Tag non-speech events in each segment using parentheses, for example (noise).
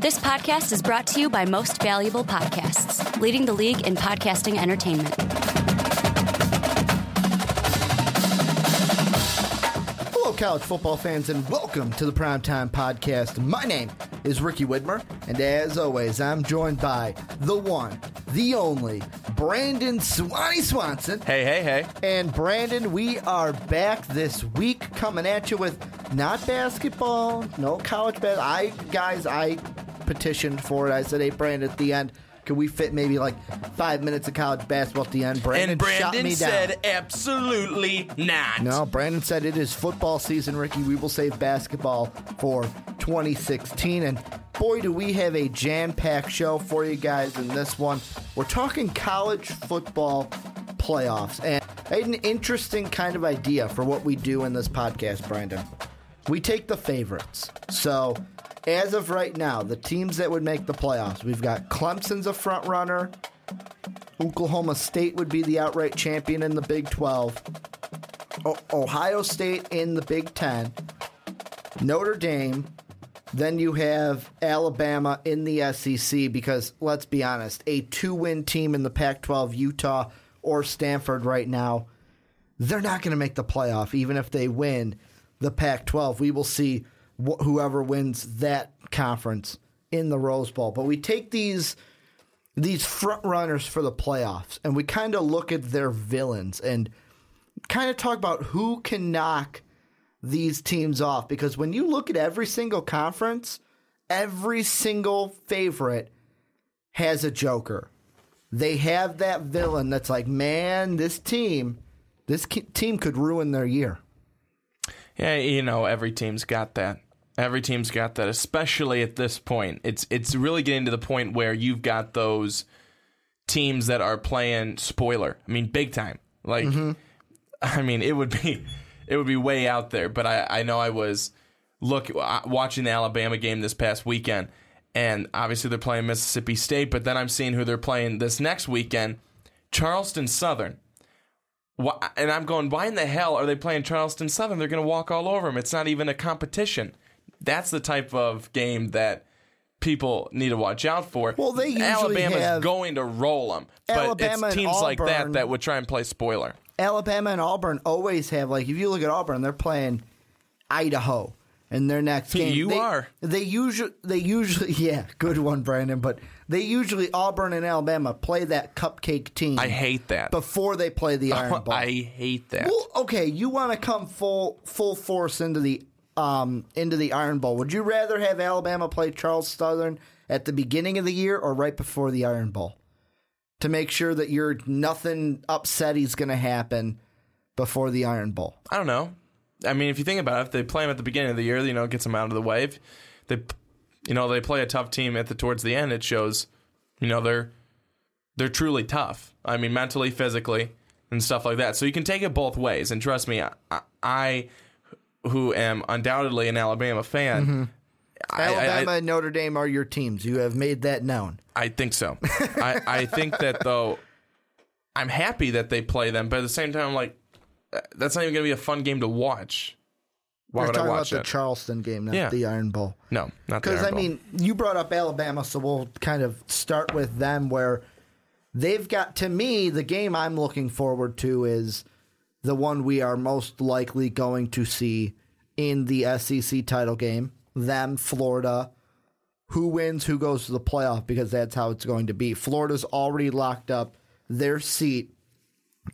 This podcast is brought to you by Most Valuable Podcasts, leading the league in podcasting entertainment. Hello, college football fans, and welcome to the Primetime Podcast. My name is Ricky Widmer, and as always, I'm joined by the one, the only, Brandon Swanee Swanson. Hey, hey, hey. And Brandon, we are back this week coming at you with not basketball, no college basketball. I, guys, I petitioned for it. I said, hey, Brandon, at the end, could we fit maybe like five minutes of college basketball at the end? Brandon, and Brandon said down. absolutely not. No, Brandon said it is football season, Ricky. We will save basketball for 2016. And boy, do we have a jam packed show for you guys in this one. We're talking college football playoffs. And I had an interesting kind of idea for what we do in this podcast, Brandon. We take the favorites. So, as of right now, the teams that would make the playoffs, we've got Clemson's a front runner. Oklahoma State would be the outright champion in the Big 12. O- Ohio State in the Big 10. Notre Dame. Then you have Alabama in the SEC because, let's be honest, a two win team in the Pac 12, Utah or Stanford right now, they're not going to make the playoff, even if they win the Pac 12. We will see wh- whoever wins that conference in the Rose Bowl. But we take these these front runners for the playoffs and we kind of look at their villains and kind of talk about who can knock these teams off because when you look at every single conference, every single favorite has a joker. They have that villain that's like, man, this team, this team could ruin their year. Yeah, you know, every team's got that. Every team's got that, especially at this point. It's it's really getting to the point where you've got those teams that are playing spoiler. I mean, big time. Like, (laughs) I mean, it would be it would be way out there. But I I know I was look uh, watching the Alabama game this past weekend, and obviously they're playing Mississippi State. But then I'm seeing who they're playing this next weekend, Charleston Southern. Why, and I'm going, why in the hell are they playing Charleston Southern? They're going to walk all over them. It's not even a competition. That's the type of game that people need to watch out for. Well, they usually Alabama's have- going to roll them, but Alabama it's teams like that that would try and play spoiler. Alabama and Auburn always have like if you look at Auburn, they're playing Idaho in their next game. You they, are. They usually they usually (laughs) yeah, good one, Brandon. But they usually Auburn and Alabama play that cupcake team. I hate that. before they play the (laughs) Iron Bowl. I hate that. well, okay, you want to come full full force into the um into the Iron Bowl. Would you rather have Alabama play Charles Southern at the beginning of the year or right before the Iron Bowl? To make sure that you're nothing upset is going to happen before the Iron Bowl. I don't know. I mean, if you think about it, if they play them at the beginning of the year, you know, it gets them out of the way. If they, you know, they play a tough team at the towards the end. It shows, you know, they're they're truly tough. I mean, mentally, physically, and stuff like that. So you can take it both ways. And trust me, I, I who am undoubtedly an Alabama fan, mm-hmm. I, I- Alabama I, and Notre Dame are your teams. You have made that known. I think so. (laughs) I, I think that though, I'm happy that they play them, but at the same time, I'm like, that's not even going to be a fun game to watch. Why We're would I talking watch about it? the Charleston game, not Yeah. the Iron Bowl. no, not the Because I Iron Bowl. mean, you brought up Alabama, so we'll kind of start with them. Where they've got to me, the game I'm looking forward to is the one we are most likely going to see in the SEC title game. Them, Florida. Who wins? Who goes to the playoff? Because that's how it's going to be. Florida's already locked up their seat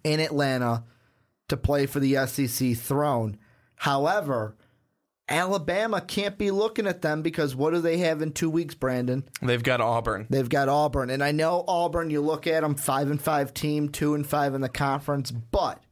in Atlanta to play for the SEC throne. However, Alabama can't be looking at them because what do they have in two weeks, Brandon? they've got Auburn. They've got Auburn, and I know Auburn. You look at them, five and five team, two and five in the conference, but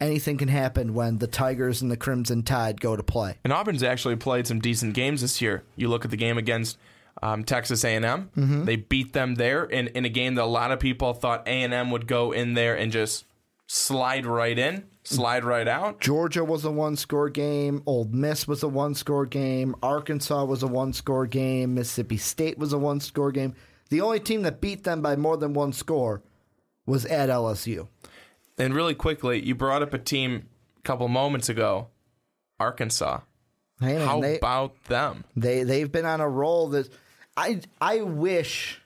anything can happen when the Tigers and the Crimson Tide go to play. And Auburn's actually played some decent games this year. You look at the game against um, Texas A&M. Mm-hmm. They beat them there in, in a game that a lot of people thought A&M would go in there and just slide right in, slide right out. Georgia was a one score game. Ole Miss was a one score game. Arkansas was a one score game. Mississippi State was a one score game. The only team that beat them by more than one score was at LSU. And really quickly, you brought up a team a couple moments ago, Arkansas. Hey, man, How they, about them? they they've been on a roll that I I wish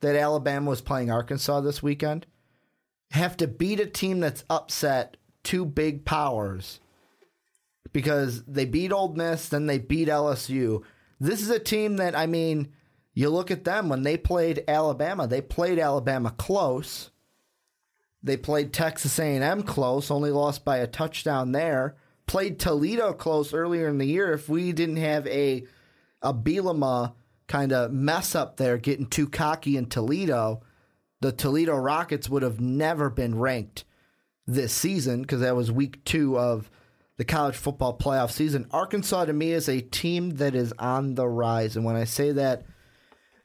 that Alabama was playing Arkansas this weekend. Have to beat a team that's upset two big powers because they beat Ole Miss, then they beat LSU. This is a team that I mean, you look at them when they played Alabama, they played Alabama close. They played Texas A&M close, only lost by a touchdown there. Played Toledo close earlier in the year. If we didn't have a a Bielema kind of mess up there, getting too cocky in Toledo, the Toledo Rockets would have never been ranked this season because that was week two of the college football playoff season. Arkansas to me is a team that is on the rise, and when I say that,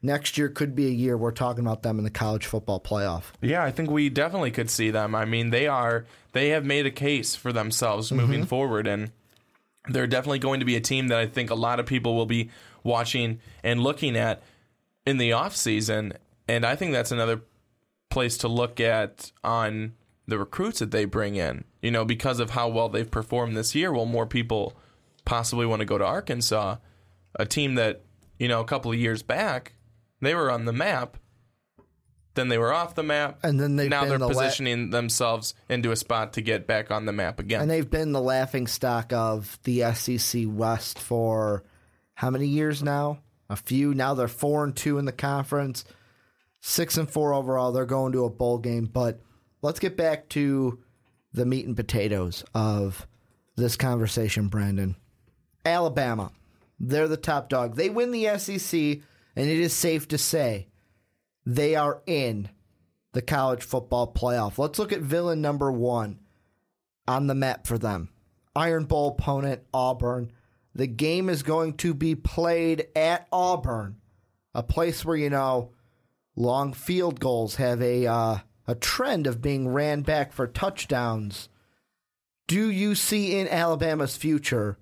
next year could be a year we're talking about them in the college football playoff. Yeah, I think we definitely could see them. I mean, they are they have made a case for themselves mm-hmm. moving forward and they're definitely going to be a team that I think a lot of people will be watching and looking at in the off season. And I think that's another place to look at on the recruits that they bring in. You know, because of how well they've performed this year, will more people possibly want to go to Arkansas, a team that, you know, a couple of years back, they were on the map. Then they were off the map, And then they've now been they're the la- positioning themselves into a spot to get back on the map again. And they've been the laughing stock of the SEC West for how many years now? A few. Now they're four and two in the conference, six and four overall. They're going to a bowl game. But let's get back to the meat and potatoes of this conversation, Brandon. Alabama, they're the top dog. They win the SEC, and it is safe to say they are in the college football playoff. Let's look at villain number one on the map for them. Iron Bowl opponent, Auburn. The game is going to be played at Auburn, a place where, you know, long field goals have a, uh, a trend of being ran back for touchdowns. Do you see in Alabama's future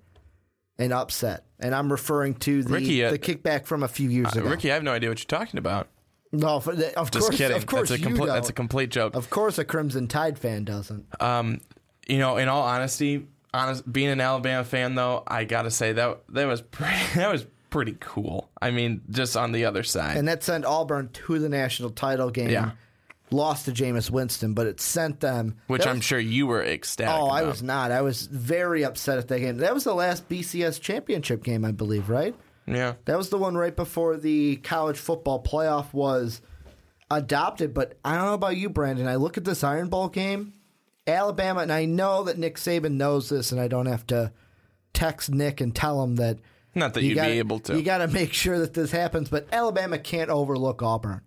an upset? And I'm referring to the, Ricky, uh, the kickback from a few years Uh, ago. Ricky, I have no idea what you're talking about. no, for the, of Just course, kidding. of course, that's a don't. that's a complete joke. Of course, a Crimson Tide fan doesn't. Um, you know, in all honesty, honest, being an Alabama fan though, I gotta say that that was pretty, (laughs) that was pretty cool. I mean, just on the other side, and that sent Auburn to the national title game. Yeah. Lost to Jameis Winston, but it sent them. which that I'm sure you were ecstatic. Oh, I was not. I was very upset at that game. That was the last BCS championship game, I believe, right? Yeah, That was the one right before the college football playoff was adopted. But I don't know about you, Brandon. I look at this Iron Bowl game, Alabama, and I know that Nick Saban knows this, and I don't have to text Nick and tell him that. not that you you'd gotta, be able to. You got to (laughs) make sure that this happens, but Alabama can't overlook Auburn.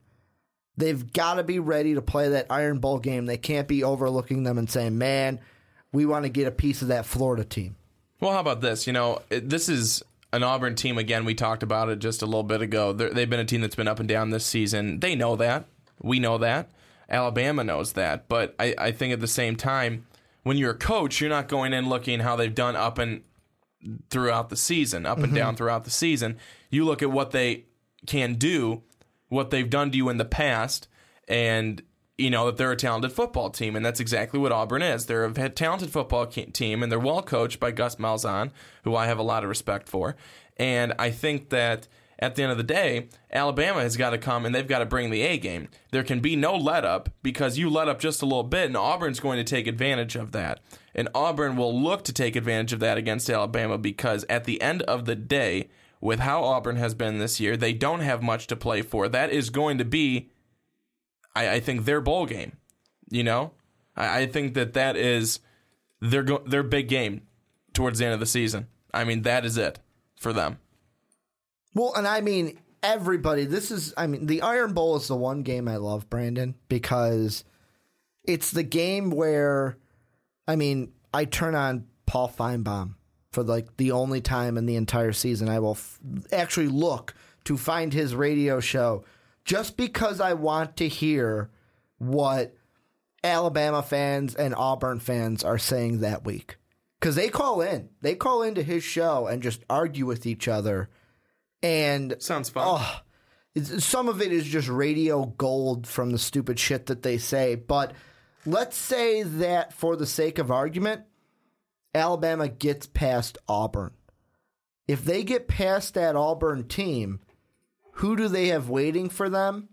They've got to be ready to play that Iron Bowl game. They can't be overlooking them and saying, "Man, we want to get a piece of that Florida team." Well, how about this? You know, it, this is an Auburn team. Again, we talked about it just a little bit ago. They're, they've been a team that's been up and down this season. They know that. We know that. Alabama knows that. But I, I think at the same time, when you're a coach, you're not going in looking how they've done up and throughout the season, up and mm-hmm. down throughout the season. You look at what they can do, what they've done to you in the past, and you know that they're a talented football team, and that's exactly what Auburn is. They're a talented football team, and they're well coached by Gus Malzahn, who I have a lot of respect for. And I think that at the end of the day, Alabama has got to come and they've got to bring the A game. There can be no let up because you let up just a little bit, and Auburn's going to take advantage of that. And Auburn will look to take advantage of that against Alabama because at the end of the day, with how Auburn has been this year, they don't have much to play for. That is going to be, I, I think, their bowl game. You know, I, I think that that is their go- their big game towards the end of the season. I mean, that is it for them. Well, and I mean, everybody, this is, I mean, the Iron Bowl is the one game I love, Brandon, because it's the game where, I mean, I turn on Paul Finebaum for like the only time in the entire season. I will f- actually look to find his radio show just because I want to hear what Alabama fans and Auburn fans are saying that week. Because they call in, they call into his show and just argue with each other. And Sounds fun. Oh, some of it is just radio gold from the stupid shit that they say. But let's say that for the sake of argument, Alabama gets past Auburn. If they get past that Auburn team, who do they have waiting for them?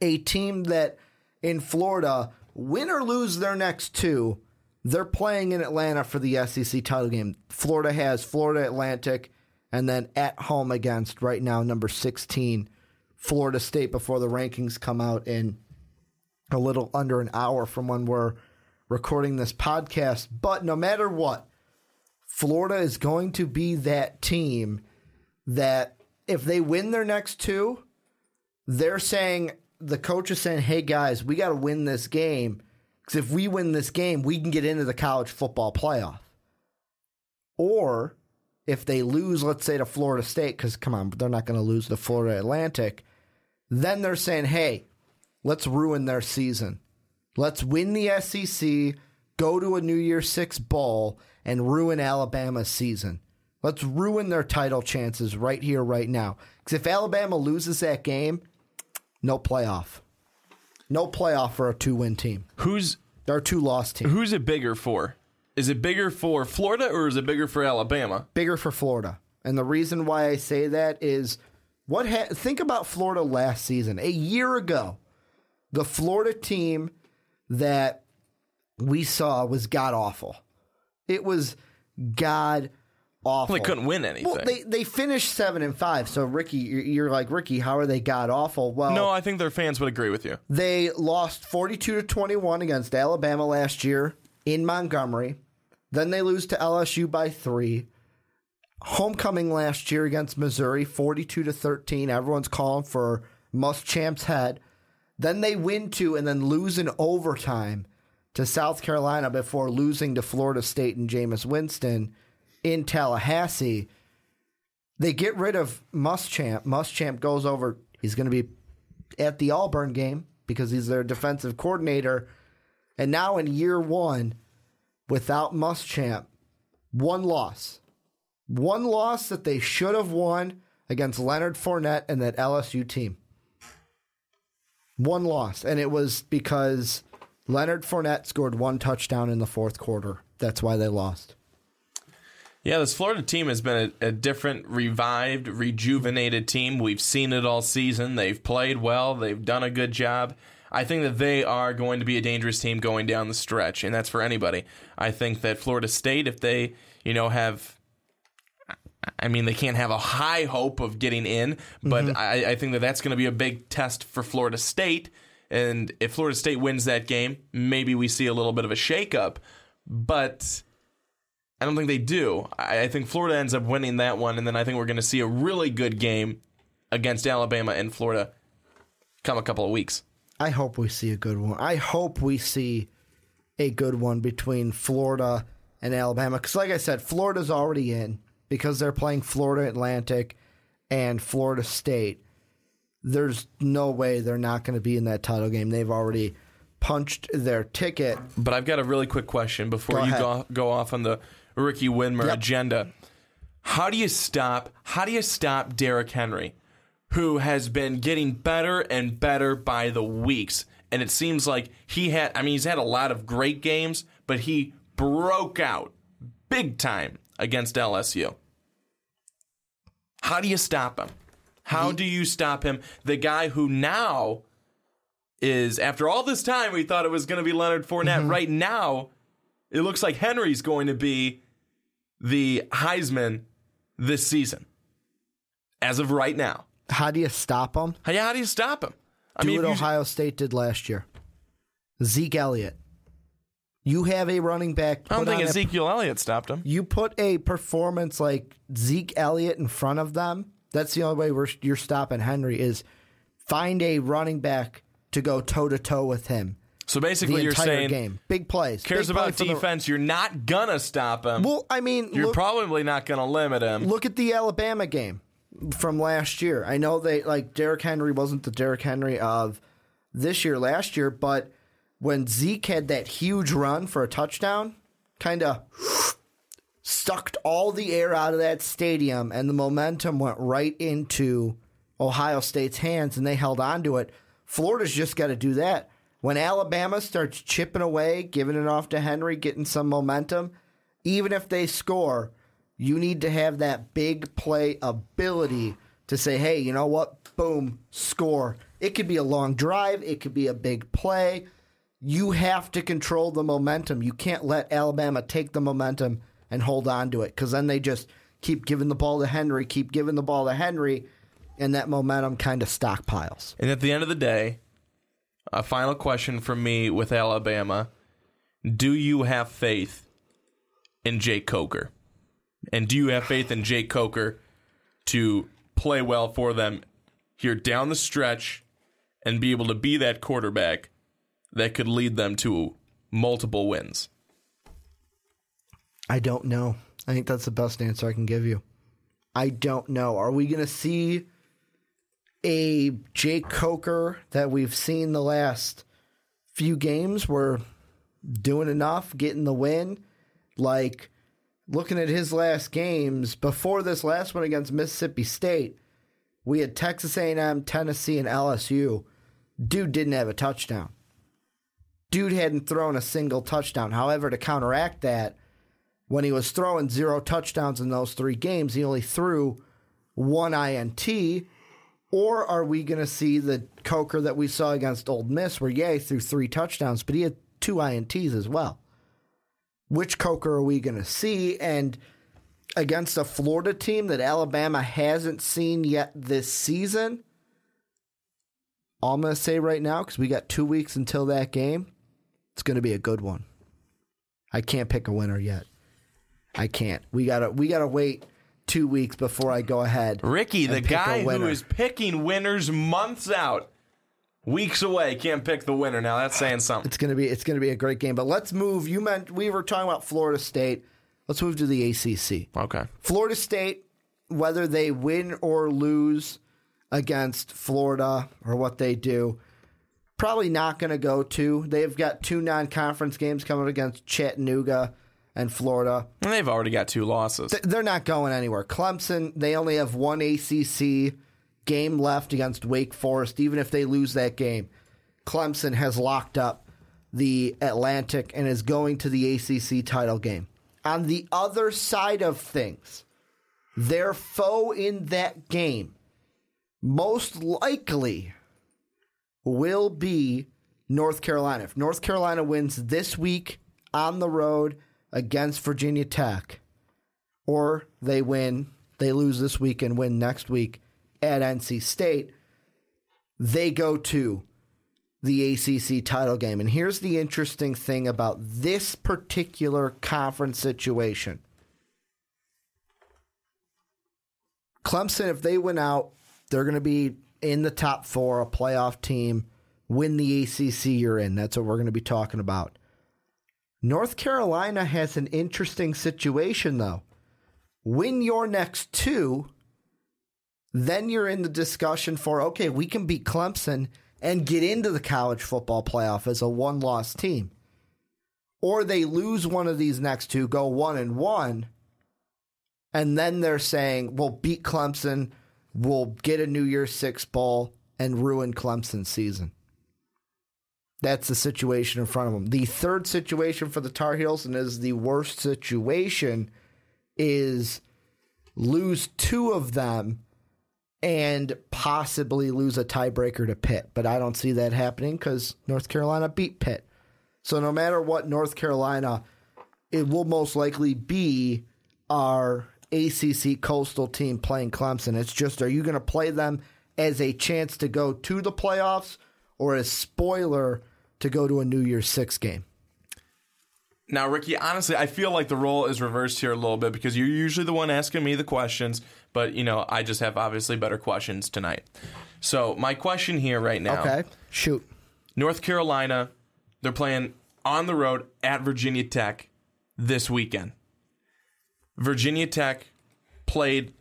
A team that in Florida, win or lose their next two, they're playing in Atlanta for the SEC title game. Florida has Florida Atlantic and then at home against right now number 16 Florida State before the rankings come out in a little under an hour from when we're recording this podcast. But no matter what, Florida is going to be that team that if they win their next two, they're saying the coach is saying, "Hey guys, we got to win this game because if we win this game, we can get into the college football playoff." Or if they lose, let's say to Florida State, because come on, they're not going to lose to Florida Atlantic. Then they're saying, "Hey, let's ruin their season. Let's win the SEC, go to a New Year's Six bowl, and ruin Alabama's season." Let's ruin their title chances right here, right now. Because if Alabama loses that game, no playoff. No playoff for a two win team. Who's a two loss team. who's it bigger for? Is it bigger for Florida or is it bigger for Alabama? Bigger for Florida. And the reason why I say that is what ha- think about Florida last season. A year ago, the Florida team that we saw was god awful. It was god awful. They couldn't win anything. Well, they they finished seven and five. So Ricky, you're, you're like Ricky. How are they god awful? Well, no, I think their fans would agree with you. They lost 42 to 21 against Alabama last year in Montgomery. Then they lose to LSU by 3. Homecoming last year against Missouri 42 to 13. Everyone's calling for Muschamp's head. Then they win two and then lose in overtime to South Carolina before losing to Florida State and Jameis Winston in Tallahassee. They get rid of Muschamp. Muschamp goes over. He's going to be at the Auburn game because he's their defensive coordinator. And now in year one, without Muschamp, one loss. One loss that they should have won against Leonard Fournette and that LSU team. One loss. And it was because Leonard Fournette scored one touchdown in the fourth quarter. That's why they lost. Yeah, this Florida team has been a, a, different, revived, rejuvenated team. We've seen it all season. They've played well, they've done a good job. I think that they are going to be a dangerous team going down the stretch, and that's for anybody. I think that Florida State, if they, you know, have I mean, they can't have a high hope of getting in, but mm-hmm. I, I, think that that's going to be a big test for Florida State. And if Florida State wins that game, maybe we see a little bit of a shakeup. But I don't think they do. I, I think Florida ends up winning that one, and then I think we're going to see a really good game against Alabama and Florida come a couple of weeks. I hope we see a good one. I hope we see a good one between Florida and Alabama. Because, like I said, Florida's already in because they're playing Florida Atlantic and Florida State, there's no way they're not going to be in that title game. They've already punched their ticket. But I've got a really quick question before go you go, go off on the Ricky Widmer yep. agenda. How do you stop? How do you stop Derrick Henry, who has been getting better and better by the weeks? And it seems like he had. I mean, he's had a lot of great games, but he broke out big time against LSU. How do you stop him? How do you stop him? The guy who now is, after all this time, we thought it was going to be Leonard Fournette. Mm-hmm. Right now, it looks like Henry's going to be the Heisman this season. As of right now. How do you stop him? How, how do you stop him? I do mean, what Ohio State did last year. Zeke Elliott. You have a running back. I don't think Ezekiel a, Elliott stopped him. You put a performance like Zeke Elliott in front of them. That's the only way you're stopping Henry is find a running back to go toe to toe with him. So basically, you're saying game. big plays. Cares big about play defense. The, you're not gonna stop him. Well, I mean, you're look, probably not gonna limit him. Look at the Alabama game from last year. I know they like Derrick Henry wasn't the Derrick Henry of this year, last year, but when Zeke had that huge run for a touchdown, kind of sucked all the air out of that stadium, and the momentum went right into Ohio State's hands, and they held on to it. Florida's just got to do that. When Alabama starts chipping away, giving it off to Henry, getting some momentum, even if they score, you need to have that big play ability to say, hey, you know what? Boom, score. It could be a long drive, it could be a big play. You have to control the momentum. You can't let Alabama take the momentum and hold on to it because then they just keep giving the ball to Henry, keep giving the ball to Henry, and that momentum kind of stockpiles. And at the end of the day, a final question from me with Alabama Do you have faith in Jake Coker? And do you have faith in Jake Coker to play well for them here down the stretch and be able to be that quarterback that could lead them to multiple wins? I don't know. I think that's the best answer I can give you. I don't know. Are we going to see a Jake Coker that we've seen the last few games? We're doing enough, getting the win. Like looking at his last games before this last one against Mississippi State, we had Texas A&M, Tennessee, and LSU. Dude didn't have a touchdown. Dude hadn't thrown a single touchdown. However, to counteract that, when he was throwing zero touchdowns in those three games, he only threw one INT. Or are we going to see the Coker that we saw against Ole Miss, where, yeah, he threw three touchdowns, but he had two INTs as well? Which Coker are we going to see? And against a Florida team that Alabama hasn't seen yet this season, all I'm going to say right now, because we got two weeks until that game, it's going to be a good one. I can't pick a winner yet. I can't. We gotta we gotta wait two weeks before I go ahead. Ricky, the guy who is picking winners months out, weeks away, can't pick the winner. Now that's saying something. It's gonna be it's gonna be a great game. But let's move. You meant we were talking about Florida State. Let's move to the ACC. Okay. Florida State, whether they win or lose against Florida or what they do, probably not going to go to. They've got two non-conference games coming against Chattanooga and Florida. And they've already got two losses. Th- They're not going anywhere. Clemson, they only have one ACC game left against Wake Forest. Even if they lose that game, Clemson has locked up the Atlantic and is going to the ACC title game. On the other side of things, their foe in that game most likely will be North Carolina. If North Carolina wins this week on the road against Virginia Tech, or they win, they lose this week and win next week at NC State, they go to the ACC title game. And here's the interesting thing about this particular conference situation Clemson, if they win out, they're going to be in the top four, a playoff team, win the ACC you're in. That's what we're going to be talking about. North Carolina has an interesting situation, though. Win your next two, then you're in the discussion for okay, we can beat Clemson and get into the college football playoff as a one loss team. Or they lose one of these next two, go one and one, and then they're saying, we'll beat Clemson, we'll get a New Year's Six ball and ruin Clemson's season. That's the situation in front of them. The third situation for the Tar Heels, and is the worst situation, is lose two of them and possibly lose a tiebreaker to Pitt. But I don't see that happening because North Carolina beat Pitt. So no matter what North Carolina, it will most likely be our ACC coastal team playing Clemson. It's just, are you going to play them as a chance to go to the playoffs or a spoiler to go to a New Year's Six game? Now, Ricky, honestly, I feel like the role is reversed here a little bit because you're usually the one asking me the questions, but you know, I just have obviously better questions tonight. So, my question here right now Okay, shoot. North Carolina, they're playing on the road at Virginia Tech this weekend. Virginia Tech played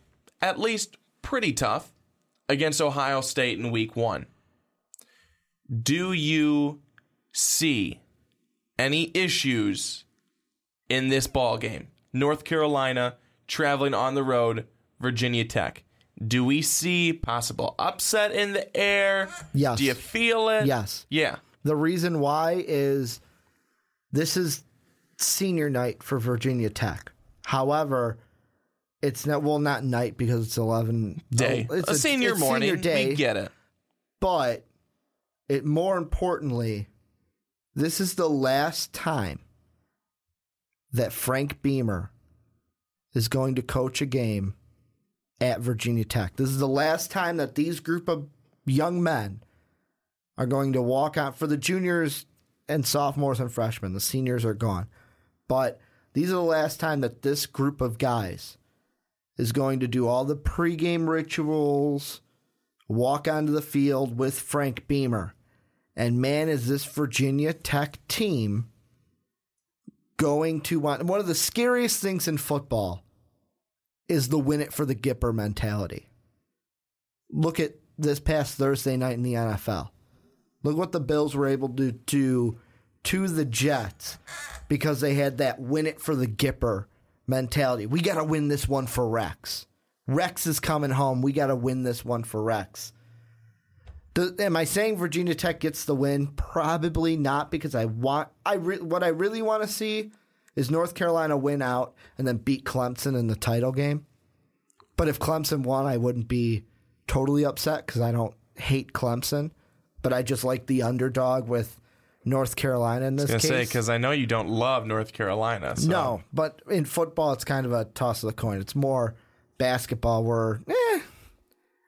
at least pretty tough against Ohio State in week one. Do you see any issues in this ball game? North Carolina traveling on the road, Virginia Tech. Do we see possible upset in the air? Yes. Do you feel it? Yes. Yeah. The reason why is this is senior night for Virginia Tech. However, It's not well, not night because it's eleven Day. oh, it's a, senior it's morning. Senior day, We get it. but it more importantly, this is the last time that Frank Beamer is going to coach a game at Virginia Tech. This is the last time that these group of young men are going to walk out for the juniors and sophomores and freshmen. The seniors are gone. But these are the last time that this group of guys is going to do all the pregame rituals, walk onto the field with Frank Beamer. And man, is this Virginia Tech team going to want one of the scariest things in football is the win it for the Gipper mentality. Look at this past Thursday night in the NFL. Look what the Bills were able to do to the Jets because they had that win it for the Gipper mentality. We got to win this one for Rex. Rex is coming home. We got to win this one for Rex. Am I saying Virginia Tech gets the win? Probably not because I want I re, what I really want to see is North Carolina win out and then beat Clemson in the title game. But if Clemson won, I wouldn't be totally upset because I don't hate Clemson, but I just like the underdog with North Carolina in this I was case. say because I know you don't love North Carolina. So. No, but in football, it's kind of a toss of the coin. It's more basketball where, eh,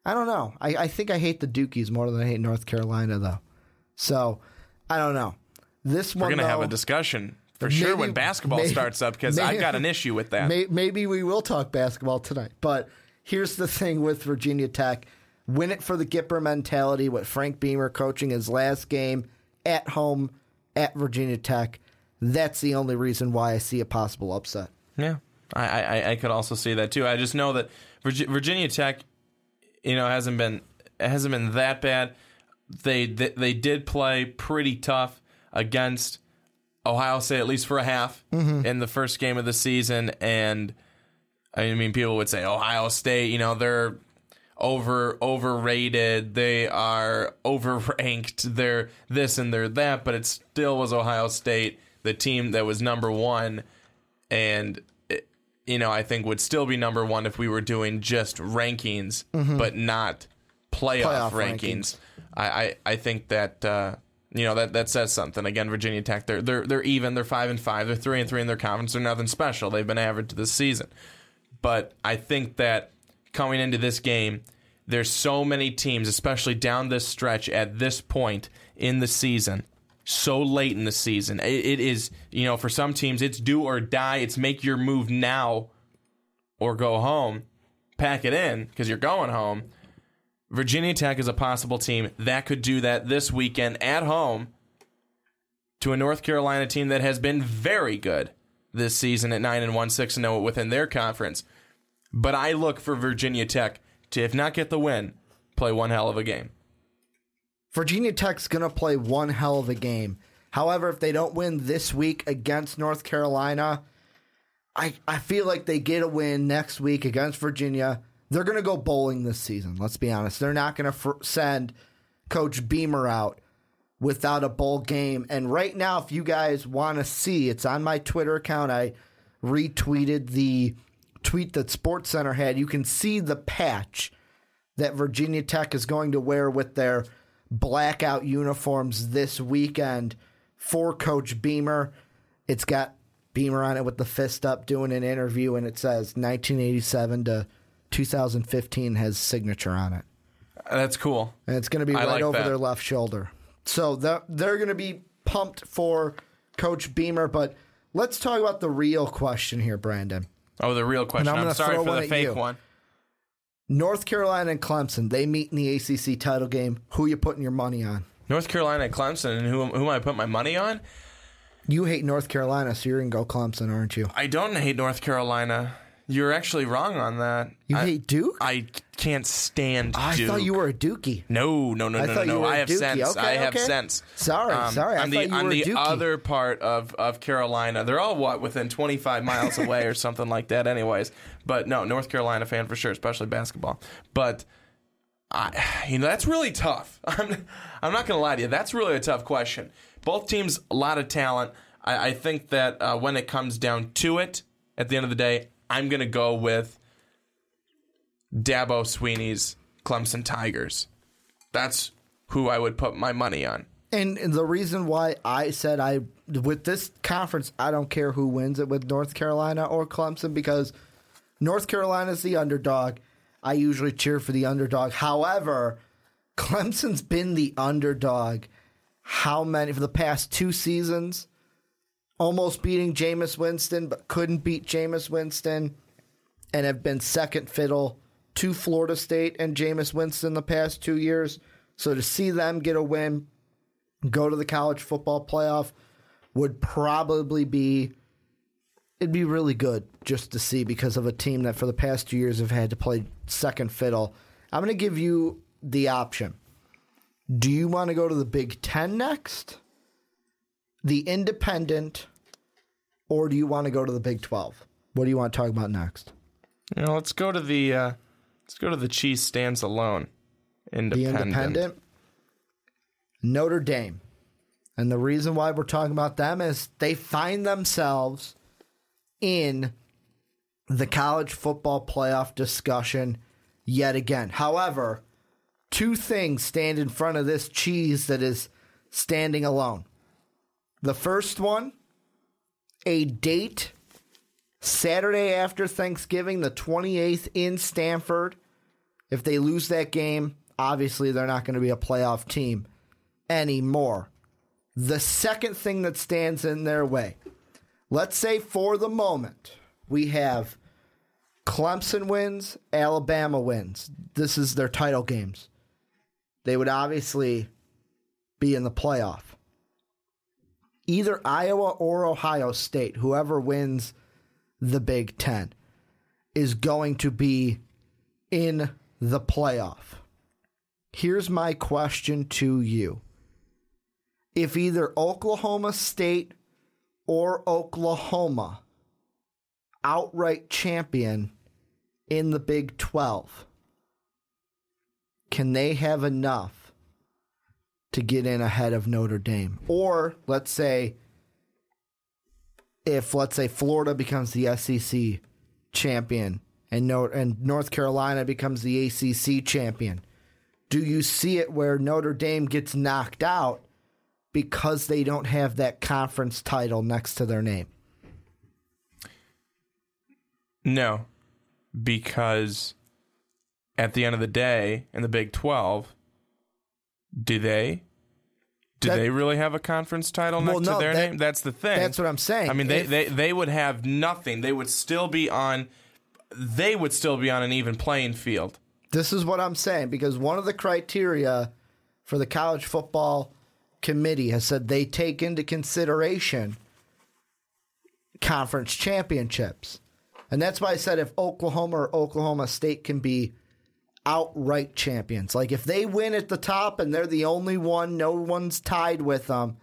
I don't know. I, I think I hate the Dukies more than I hate North Carolina, though. So, I don't know. This We're one, gonna have a discussion for sure when basketball maybe- starts up because I've got an issue with that. May, maybe we will talk basketball tonight. But here's the thing with Virginia Tech win it for the Gipper mentality, what Frank Beamer coaching his last game at home at Virginia Tech. That's the only reason why I see a possible upset. Yeah, I, I I could also see that too. I just know that Virginia Tech, you know, hasn't been hasn't been that bad. They they, they did play pretty tough against Ohio State at least for a half mm-hmm. in the first game of the season, and I mean people would say Ohio State, you know, they're over overrated. They are overranked. They're this and they're that, but it still was Ohio State, the team that was number one, and it, you know I think would still be number one if we were doing just rankings, but not playoff, Playoff rankings. rankings. I, I I think that. Uh, you know that that says something. Again, Virginia Tech, they're they're they're even. They're five and five. They're three and three in their conference. They're nothing special. They've been average this season but I think that coming into this game, there's so many teams, especially down this stretch at this point in the season, so late in the season. It, it is, you know, for some teams, it's do or die. It's make your move now or go home, pack it in because you're going home. Virginia Tech is a possible team that could do that this weekend at home to a North Carolina team that has been very good this season at 9 and 1 6 and 0 within their conference. But I look for Virginia Tech to if not get the win, play one hell of a game. Virginia Tech's going to play one hell of a game. However, if they don't win this week against North Carolina, I, I feel like they get a win next week against Virginia. They're going to go bowling this season. Let's be honest. They're not going to fr- send Coach Beamer out without a bowl game. And right now, if you guys want to see, it's on my Twitter account. I retweeted the tweet that Sports Center had. You can see the patch that Virginia Tech is going to wear with their blackout uniforms this weekend for Coach Beamer. It's got Beamer on it with the fist up doing an interview, and it says 1987 to 2015 has signature on it. That's cool. And it's going to be I right like over that. their left shoulder. So they're going to be pumped for Coach Beamer. But let's talk about the real question here, Brandon. Oh, the real question. I'm I'm, gonna sorry for the fake you. one. North Carolina and Clemson, they meet in the ACC title game. Who you putting your money on? North Carolina and Clemson, and who, who am I put my money on? You hate North Carolina, so you're going to go Clemson, aren't you? I don't hate North Carolina. You're actually wrong on that. You I, hate Duke? I can't stand I Duke. thought you were a Dookie. No, no, no, I no, no, no. I have Dookie. sense. Okay, I have okay. sense. Sorry, sorry. I am the you on were the Dookie. other part of, of Carolina, they're all what within 25 miles away or something like that. Anyways, but no, North Carolina fan for sure, especially basketball. But I, you know, that's really tough. (laughs) I'm, I'm not gonna lie to you. That's really a tough question. Both teams, a lot of talent. I, I think that uh, when it comes down to it, at the end of the day, I'm gonna go with Dabo Swinney's Clemson Tigers. That's who I would put my money on. And the reason why I said I with this conference, I don't care who wins it with North Carolina or Clemson because North Carolina's the underdog. I usually cheer for the underdog. However, Clemson's been the underdog how many for the past two seasons? Almost beating Jameis Winston, but couldn't beat Jameis Winston, and have been second fiddle to Florida State and Jameis Winston the past two years. So to see them get a win, go to the college football playoff, would probably be it'd be really good just to see because of a team that for the past two years have had to play second fiddle. I'm going to give you the option. Do you want to go to the Big Ten next, the Independent, or do you want to go to the Big Twelve? What do you want to talk about next? You know, let's go to the uh, let's go to the cheese stands alone. Independent. The Independent, Notre Dame, and the reason why we're talking about them is they find themselves in the college football playoff discussion yet again. However, two things stand in front of this cheese that is standing alone. The first one, a date Saturday after Thanksgiving, the 28th in Stanford. If they lose that game, obviously they're not going to be a playoff team anymore. The second thing that stands in their way, let's say for the moment, we have Clemson wins, Alabama wins. This is their title games. They would obviously be in the playoff. Either Iowa or Ohio State, whoever wins the Big Ten, is going to be in the playoff. Here's my question to you. If either Oklahoma State or Oklahoma outright champion in the Big 12, can they have enough to get in ahead of Notre Dame? Or let's say if let's say Florida becomes the SEC champion and North, and North Carolina becomes the ACC champion, do you see it where Notre Dame gets knocked out because they don't have that conference title next to their name? No, because at the end of the day, in the Big Twelve, do they? Do That- they really have a conference title Well, next no, to their that- name? That's the thing. that's what I'm saying. I mean, they, If- they they would have nothing. They would still be on. They would still be on an even playing field. This is what I'm saying because one of the criteria for the college football committee has said they take into consideration conference championships. And that's why I said if Oklahoma or Oklahoma State can be outright champions, like if they win at the top and they're the only one, no one's tied with them,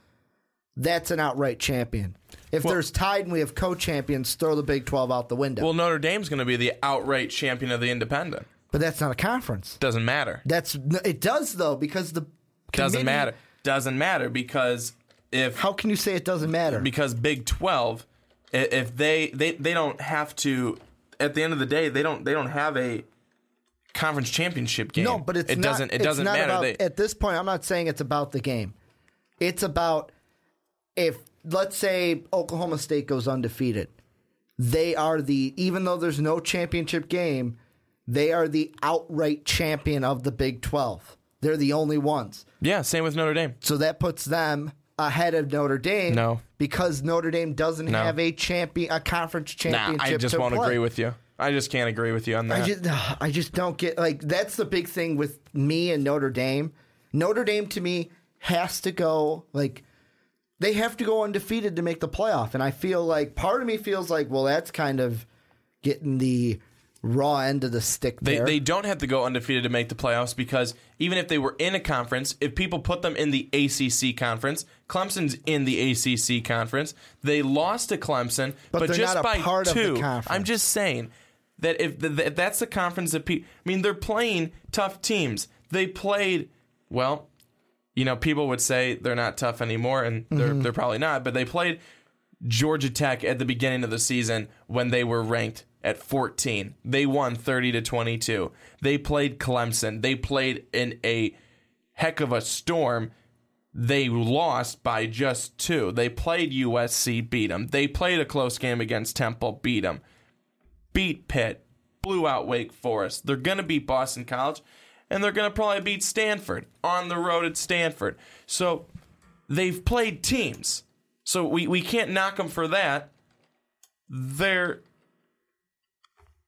that's an outright champion. If there's tied and we have co-champions, throw the Big 12 out the window. Well, Notre Dame's going to be the outright champion of the Independent. but that's not a conference. Doesn't matter. That's it does though because the Doesn't matter. Doesn't matter because if How can you say it doesn't matter? because Big Twelve, if they they they don't have to. At the end of the day, they don't they don't have a conference championship game. no, but it's it not, doesn't it it's doesn't not matter. About, They- at this point, I'm not saying it's about the game. It's about if let's say Oklahoma State goes undefeated, they are the even though there's no championship game, they are the outright champion of the Big 12. They're the only ones. yeah, same with Notre Dame. So that puts them ahead of Notre Dame. No. because Notre Dame doesn't No. have a champion, a conference Nah, championship. I just to won't play. agree with you. I just can't agree with you on that. I just, I just don't get like that's the big thing with me and Notre Dame. Notre Dame to me has to go like they have to go undefeated to make the playoff, and I feel like part of me feels like well that's kind of getting the raw end of the stick They, there. they don't have to go undefeated to make the playoffs because even if they were in a conference, if people put them in the ACC conference, Clemson's in the ACC conference. They lost to Clemson, But but, just by part of the two. conference. I'm just saying that if, th- if that's the conference that people, I mean, they're playing tough teams. They played well. You know, people would say they're not tough anymore, and they're Mm-hmm. they're probably not. But they played Georgia Tech at the beginning of the season when they were ranked at 14. They won 30 to 22. They played Clemson. They played in a heck of a storm. They lost by just two. They played USC, beat them. They played a close game against Temple, beat them. Beat Pitt, blew out Wake Forest. They're going to beat Boston College, and they're going to probably beat Stanford on the road at Stanford. So they've played teams. So we, we can't knock them for that. They're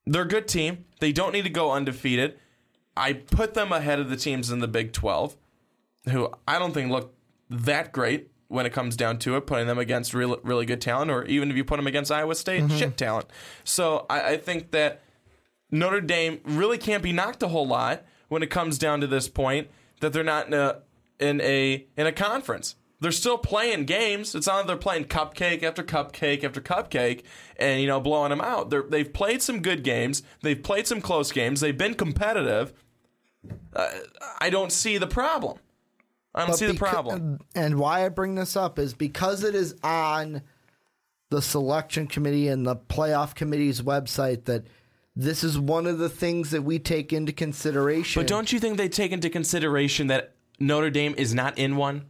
they're a good team. They don't need to go undefeated. I put them ahead of the teams in the Big 12, who I don't think look that great when it comes down to it, putting them against really, really good talent, or even if you put them against Iowa State, shit talent. So I, I think that Notre Dame really can't be knocked a whole lot when it comes down to this point that they're not in a in a in a conference. They're still playing games. It's not like they're playing cupcake after cupcake after cupcake and you know blowing them out. They're, they've played some good games. They've played some close games. They've been competitive. Uh, I don't see the problem. I don't But see the becau- problem. And why I bring this up is because it is on the selection committee and the playoff committee's website that this is one of the things that we take into consideration. But don't you think they take into consideration that Notre Dame is not in one,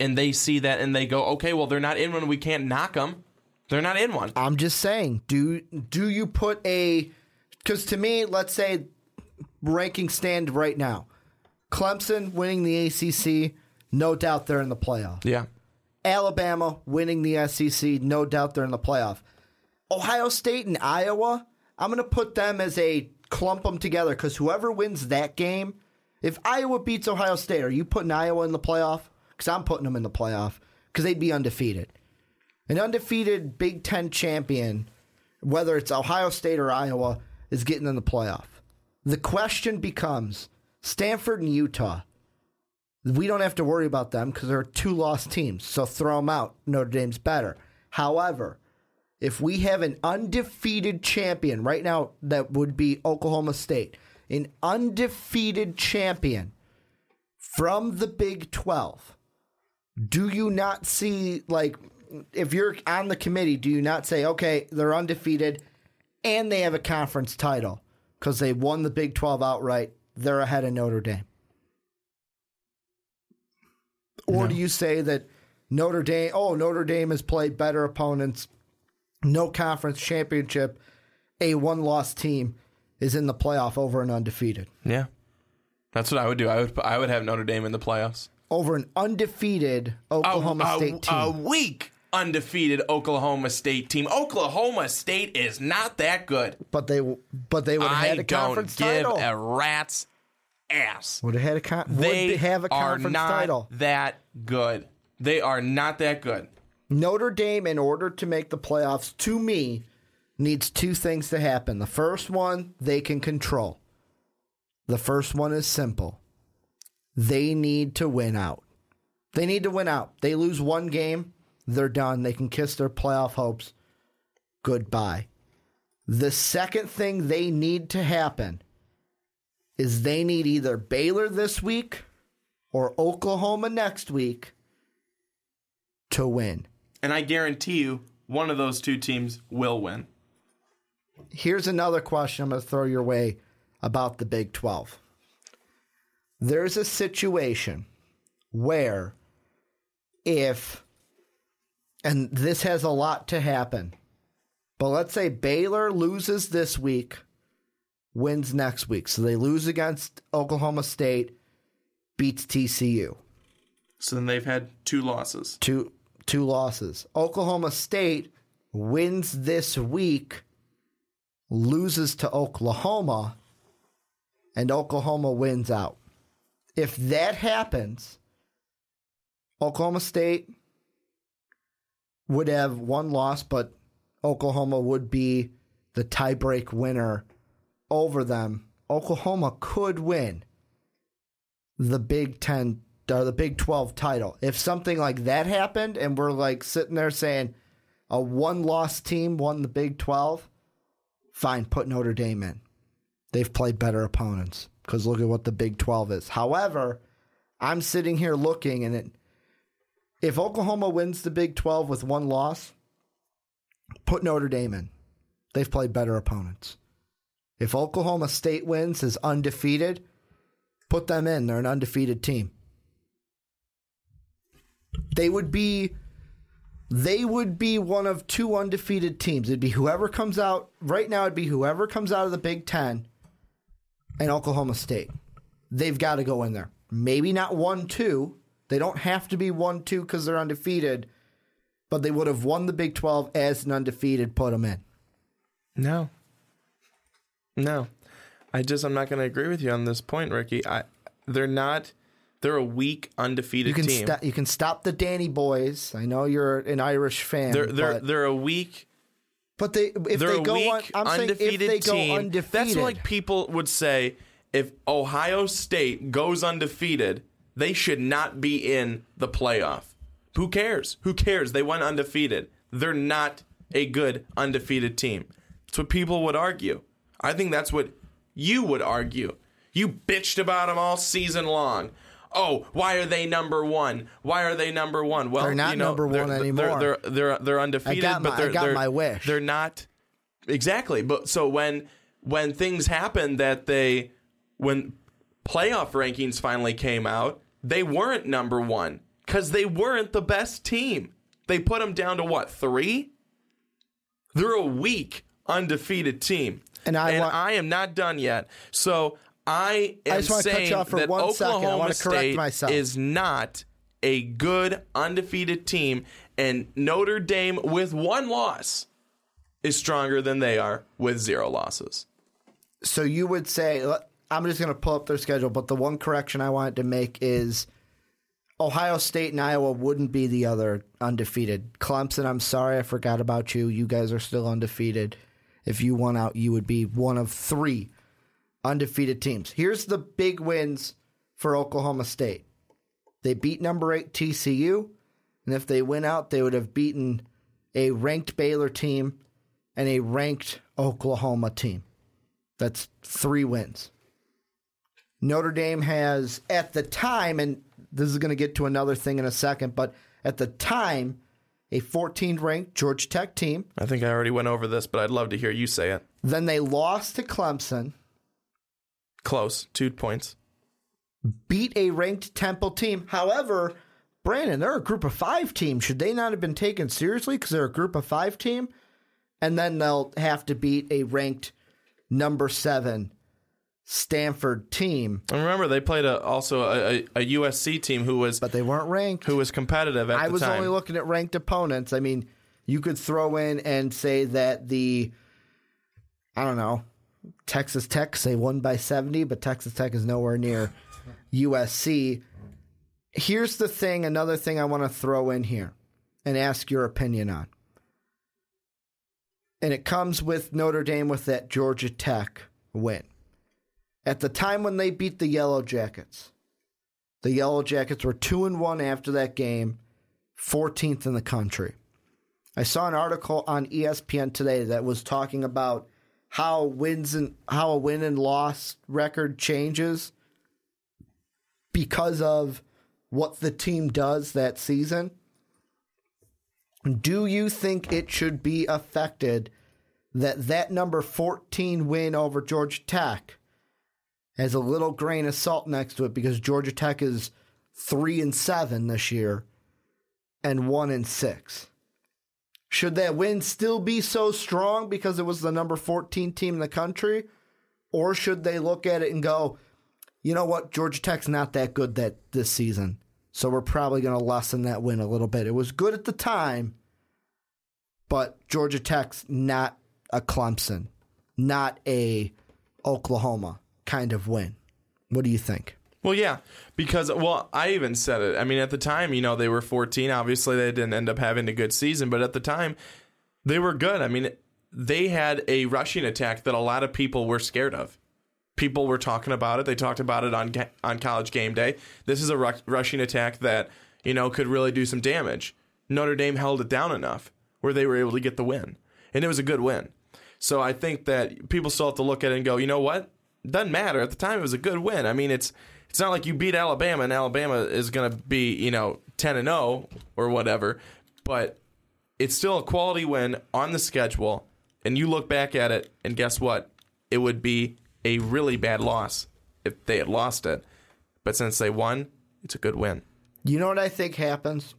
and they see that and they go, okay, well they're not in one. We can't knock them. They're not in one. I'm just saying, do do you put a because to me, let's say ranking stand right now, Clemson winning the ACC, no doubt they're in the playoff. Yeah. Alabama winning the SEC, no doubt they're in the playoff. Ohio State and Iowa, I'm going to put them as a clump them together because whoever wins that game, if Iowa beats Ohio State, are you putting Iowa in the playoff? Because I'm putting them in the playoff because they'd be undefeated. An undefeated Big Ten champion, whether it's Ohio State or Iowa, is getting in the playoff. The question becomes Stanford and Utah. We don't have to worry about them because they're two lost teams. So throw them out. Notre Dame's better. However, if we have an undefeated champion right now, that would be Oklahoma State, an undefeated champion from the Big 12. Do you not see, like, if you're on the committee, do you not say, okay, they're undefeated and they have a conference title because they won the Big 12 outright? They're ahead of Notre Dame. Or do you say that Notre Dame, oh, Notre Dame has played better opponents, no conference championship, a one loss team is in the playoff over an undefeated? Yeah. That's what I would do. I would I would have Notre Dame in the playoffs. Over an undefeated Oklahoma a, State team. a weak undefeated Oklahoma State team. Oklahoma State is not that good. but they but they would have I had a don't conference give title. a rat's ass. would have had a con- They would have a are conference not title. that good. They are not that good. Notre Dame, in order to make the playoffs, to me, needs two things to happen. The first one, they can control. The first one is simple. They need to win out. They need to win out. They lose one game, they're done. They can kiss their playoff hopes goodbye. The second thing they need to happen is they need either Baylor this week or Oklahoma next week to win. And I guarantee you one of those two teams will win. Here's another question I'm going to throw your way about the Big 12. There's a situation where if, and this has a lot to happen, but let's say Baylor loses this week, wins next week. So they lose against Oklahoma State, beats TCU. So then they've had two losses. two two losses. Oklahoma State wins this week, loses to Oklahoma, and Oklahoma wins out. If that happens, Oklahoma State would have one loss, but Oklahoma would be the tiebreak winner over them. Oklahoma could win the Big Ten or the Big Twelve title. If something like that happened, and we're like sitting there saying a one-loss team won the Big Twelve, fine, put Notre Dame in. They've played better opponents because look at what the Big Twelve is. However, I'm sitting here looking, and it, if Oklahoma wins the Big Twelve with one loss, put Notre Dame in. They've played better opponents. If Oklahoma State wins as undefeated, put them in. They're an undefeated team. They would be they would be one of two undefeated teams. It'd be whoever comes out right now it'd be whoever comes out of the Big 10 and Oklahoma State. They've got to go in there. Maybe not 1-2. They don't have to be 1-2 cuz they're undefeated, but they would have won the Big 12 as an undefeated put them in. No. No. I just I'm not going to agree with you on this point, Ricky. I they're not they're a weak undefeated You can team. sta- you can stop the Danny boys. I know you're an Irish fan. they're they're but, they're a weak but they if they're they go weak on, I'm saying if undefeated they go team. undefeated, That's like people would say if Ohio State goes undefeated, they should not be in the playoff. Who cares? Who cares? They went undefeated. They're not a good undefeated team. That's what people would argue. I think that's what you would argue. You bitched about them all season long. Oh, why are they number one? Why are they number one? Well, They're not you know, number they're- one they're- anymore. They're they're they're undefeated, I got but my- I they're got they're, my wish. They're not exactly. But so when when things happen that they when playoff rankings finally came out, they weren't number one because they weren't the best team. They put them down to what three? They're a weak undefeated team, And I want- I am not done yet. So I am I just wanna cut saying you off for that one second. I Oklahoma wanna correct State myself. is not a good undefeated team, and Notre Dame with one loss is stronger than they are with zero losses. so you would say I'm just going to pull up their schedule, but the one correction I wanted to make is Ohio State and Iowa wouldn't be the other undefeated. Clemson, I'm sorry I forgot about you. You guys are still undefeated. If you won out, you would be one of 3 undefeated teams. Here's the big wins for Oklahoma State. They beat number 8 TCU, and if they win out, they would have beaten a ranked Baylor team and a ranked Oklahoma team. That's three wins. Notre Dame has, at the time, and this is going to get to another thing in a second, but at the time, a 14th ranked Georgia Tech team. I think I already went over this, but I'd love to hear you say it. Then they lost to Clemson, Close, two points. beat a ranked Temple team. However, Brandon, they're a group of five team. Should they not have been taken seriously because they're a group of five team? And then they'll have to beat a ranked number seven Stanford team, And remember, they played a, also a, a, a USC team who was but they weren't ranked. who was competitive at I was time. only looking at ranked opponents. I mean, you could throw in and say that the, I don't know, Texas Tech say won by 70, but Texas Tech is nowhere near (laughs) USC. Here's the thing another thing I want to throw in here and ask your opinion on. And it comes with Notre Dame with that Georgia Tech win. At the time when they beat the Yellow Jackets, the Yellow Jackets were 2 and 1 after that game, 14th in the country. I saw an article on ESPN today that was talking about how wins and how a win and loss record changes because of what the team does that season. Do you think it should be affected that that number 14 win over Georgia Tech has a little grain of salt next to it because Georgia Tech is 3 and 7 this year and 1 and 6? Should that win still be so strong because it was the number 14 team in the country? Or should they look at it and go, you know what, Georgia Tech's not that good that this season. So we're probably going to lessen that win a little bit. It was good at the time, but Georgia Tech's not a Clemson, not a Oklahoma kind of win. What do you think? Well, yeah, because well, I even said it. I mean, at the time, you know, they were 14. Obviously, they didn't end up having a good season, but at the time, they were good. I mean, they had a rushing attack that a lot of people were scared of. People were talking about it. They talked about it on on College Game Day. This is a ru- rushing attack that you know could really do some damage. Notre Dame held it down enough where they were able to get the win, and it was a good win. So I think that people still have to look at it and go, you know what? Doesn't matter. At the time, it was a good win. I mean, it's it's not like you beat Alabama and Alabama is going to be you know ten and zero or whatever, but it's still a quality win on the schedule. And you look back at it, and guess what? It would be a really bad loss if they had lost it. But since they won, it's a good win. You know what I think happens?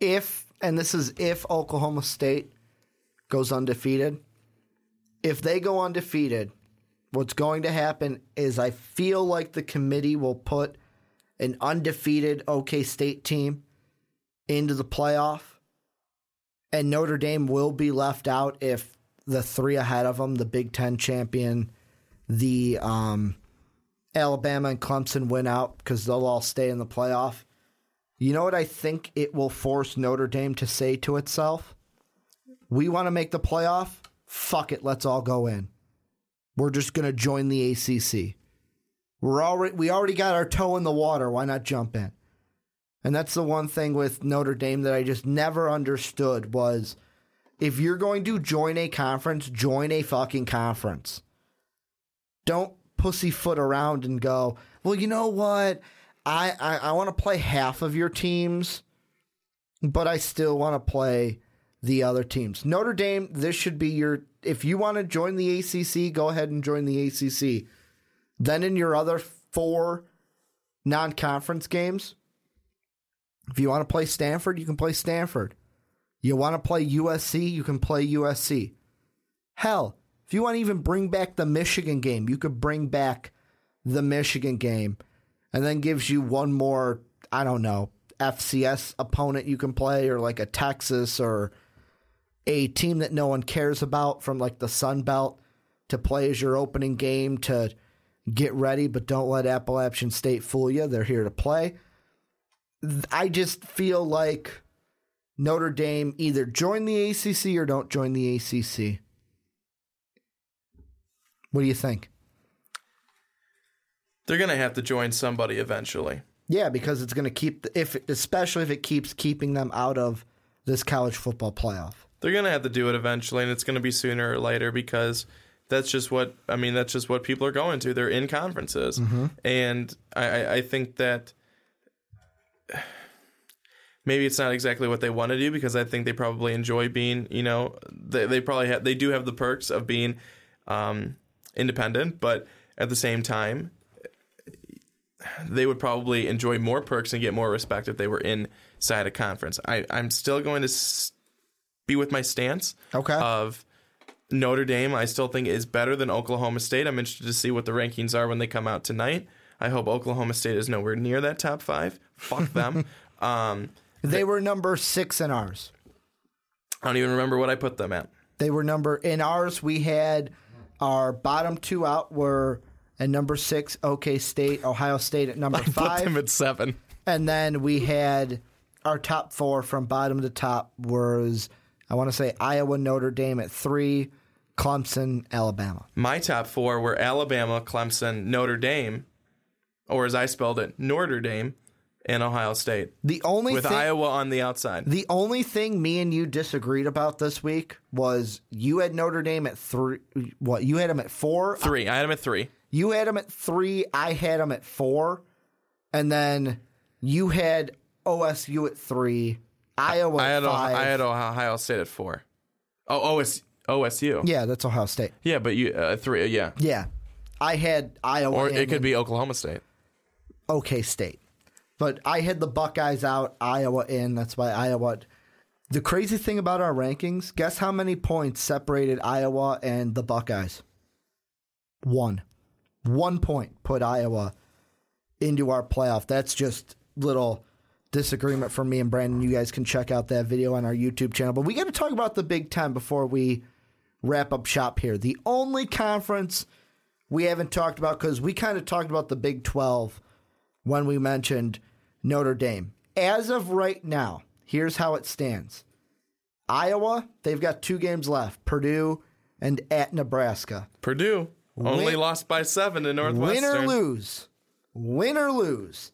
If, and this is if Oklahoma State goes undefeated, if they go undefeated, what's going to happen is I feel like the committee will put an undefeated OK State team into the playoff, and Notre Dame will be left out if the three ahead of them, the Big Ten champion, the um, Alabama and Clemson, win out because they'll all stay in the playoff. You know what I think it will force Notre Dame to say to itself? We want to make the playoff. Fuck it, let's all go in. We're just going to join the ACC. We're already we already got our toe in the water. Why not jump in? And that's the one thing with Notre Dame that I just never understood was if you're going to join a conference, join a fucking conference. Don't pussyfoot around and go, well, you know what? I, I, I want to play half of your teams, but I still want to play the other teams. Notre Dame, this should be your. If you want to join the ACC, go ahead and join the ACC. Then in your other four non conference games, if you want to play Stanford, you can play Stanford. You want to play USC, you can play USC. Hell, if you want to even bring back the Michigan game, you could bring back the Michigan game and then gives you one more, I don't know, FCS opponent you can play or like a Texas or a team that no one cares about from like the Sun Belt to play as your opening game to get ready, but don't let Appalachian State fool you. They're here to play. I just feel like Notre Dame either join the ACC or don't join the ACC. What do you think? They're going to have to join somebody eventually. Yeah, because it's going to keep if especially if it keeps keeping them out of this college football playoff. They're going to have to do it eventually and it's going to be sooner or later because that's just what I mean that's just what people are going to. They're in conferences. Mm-hmm. And I, I think that maybe it's not exactly what they want to do because I think they probably enjoy being, you know, they, they probably have, they do have the perks of being um, independent, but at the same time, they would probably enjoy more perks and get more respect if they were inside a conference. I, I'm still going to s- be with my stance Okay. of Notre Dame. I still think is better than Oklahoma State. I'm interested to see what the rankings are when they come out tonight. I hope Oklahoma State is nowhere near that top five. Fuck them. (laughs) um, They were number six in ours. I don't even remember what I put them at. They were number in ours. We had our bottom two out were at number six, OK State, Ohio State at number (laughs) five. Put them at seven. and then we had our top four from bottom to top was I want to say Iowa, Notre Dame at three, Clemson, Alabama. My top four were Alabama, Clemson, Notre Dame, or as I spelled it, Notre Dame, and Ohio State, The only with thing, Iowa on the outside. The only thing me and you disagreed about this week was you had Notre Dame at three. What you had them at four? Three. I had them at three. You had them at three. I had them at four, and then you had OSU at three. Iowa I had five. I had Ohio State at four. Oh, OS, OSU. yeah, that's Ohio State. Yeah, but you uh, three. Yeah, Yeah, I had Iowa. or it could be Oklahoma State. OK State, but I had the Buckeyes out. Iowa in. That's why Iowa. The crazy thing about our rankings, guess how many points separated Iowa and the Buckeyes? One. One point put Iowa into our playoff. That's just little disagreement from me and Brandon. You guys can check out that video on our YouTube channel. But we got to talk about the Big Ten before we wrap up shop here. The only conference we haven't talked about because we kind of talked about the Big 12 when we mentioned Notre Dame. As of right now, here's how it stands Iowa, they've got two games left Purdue and at Nebraska. Purdue only Win- lost by seven to Northwestern. Win or lose, win or lose,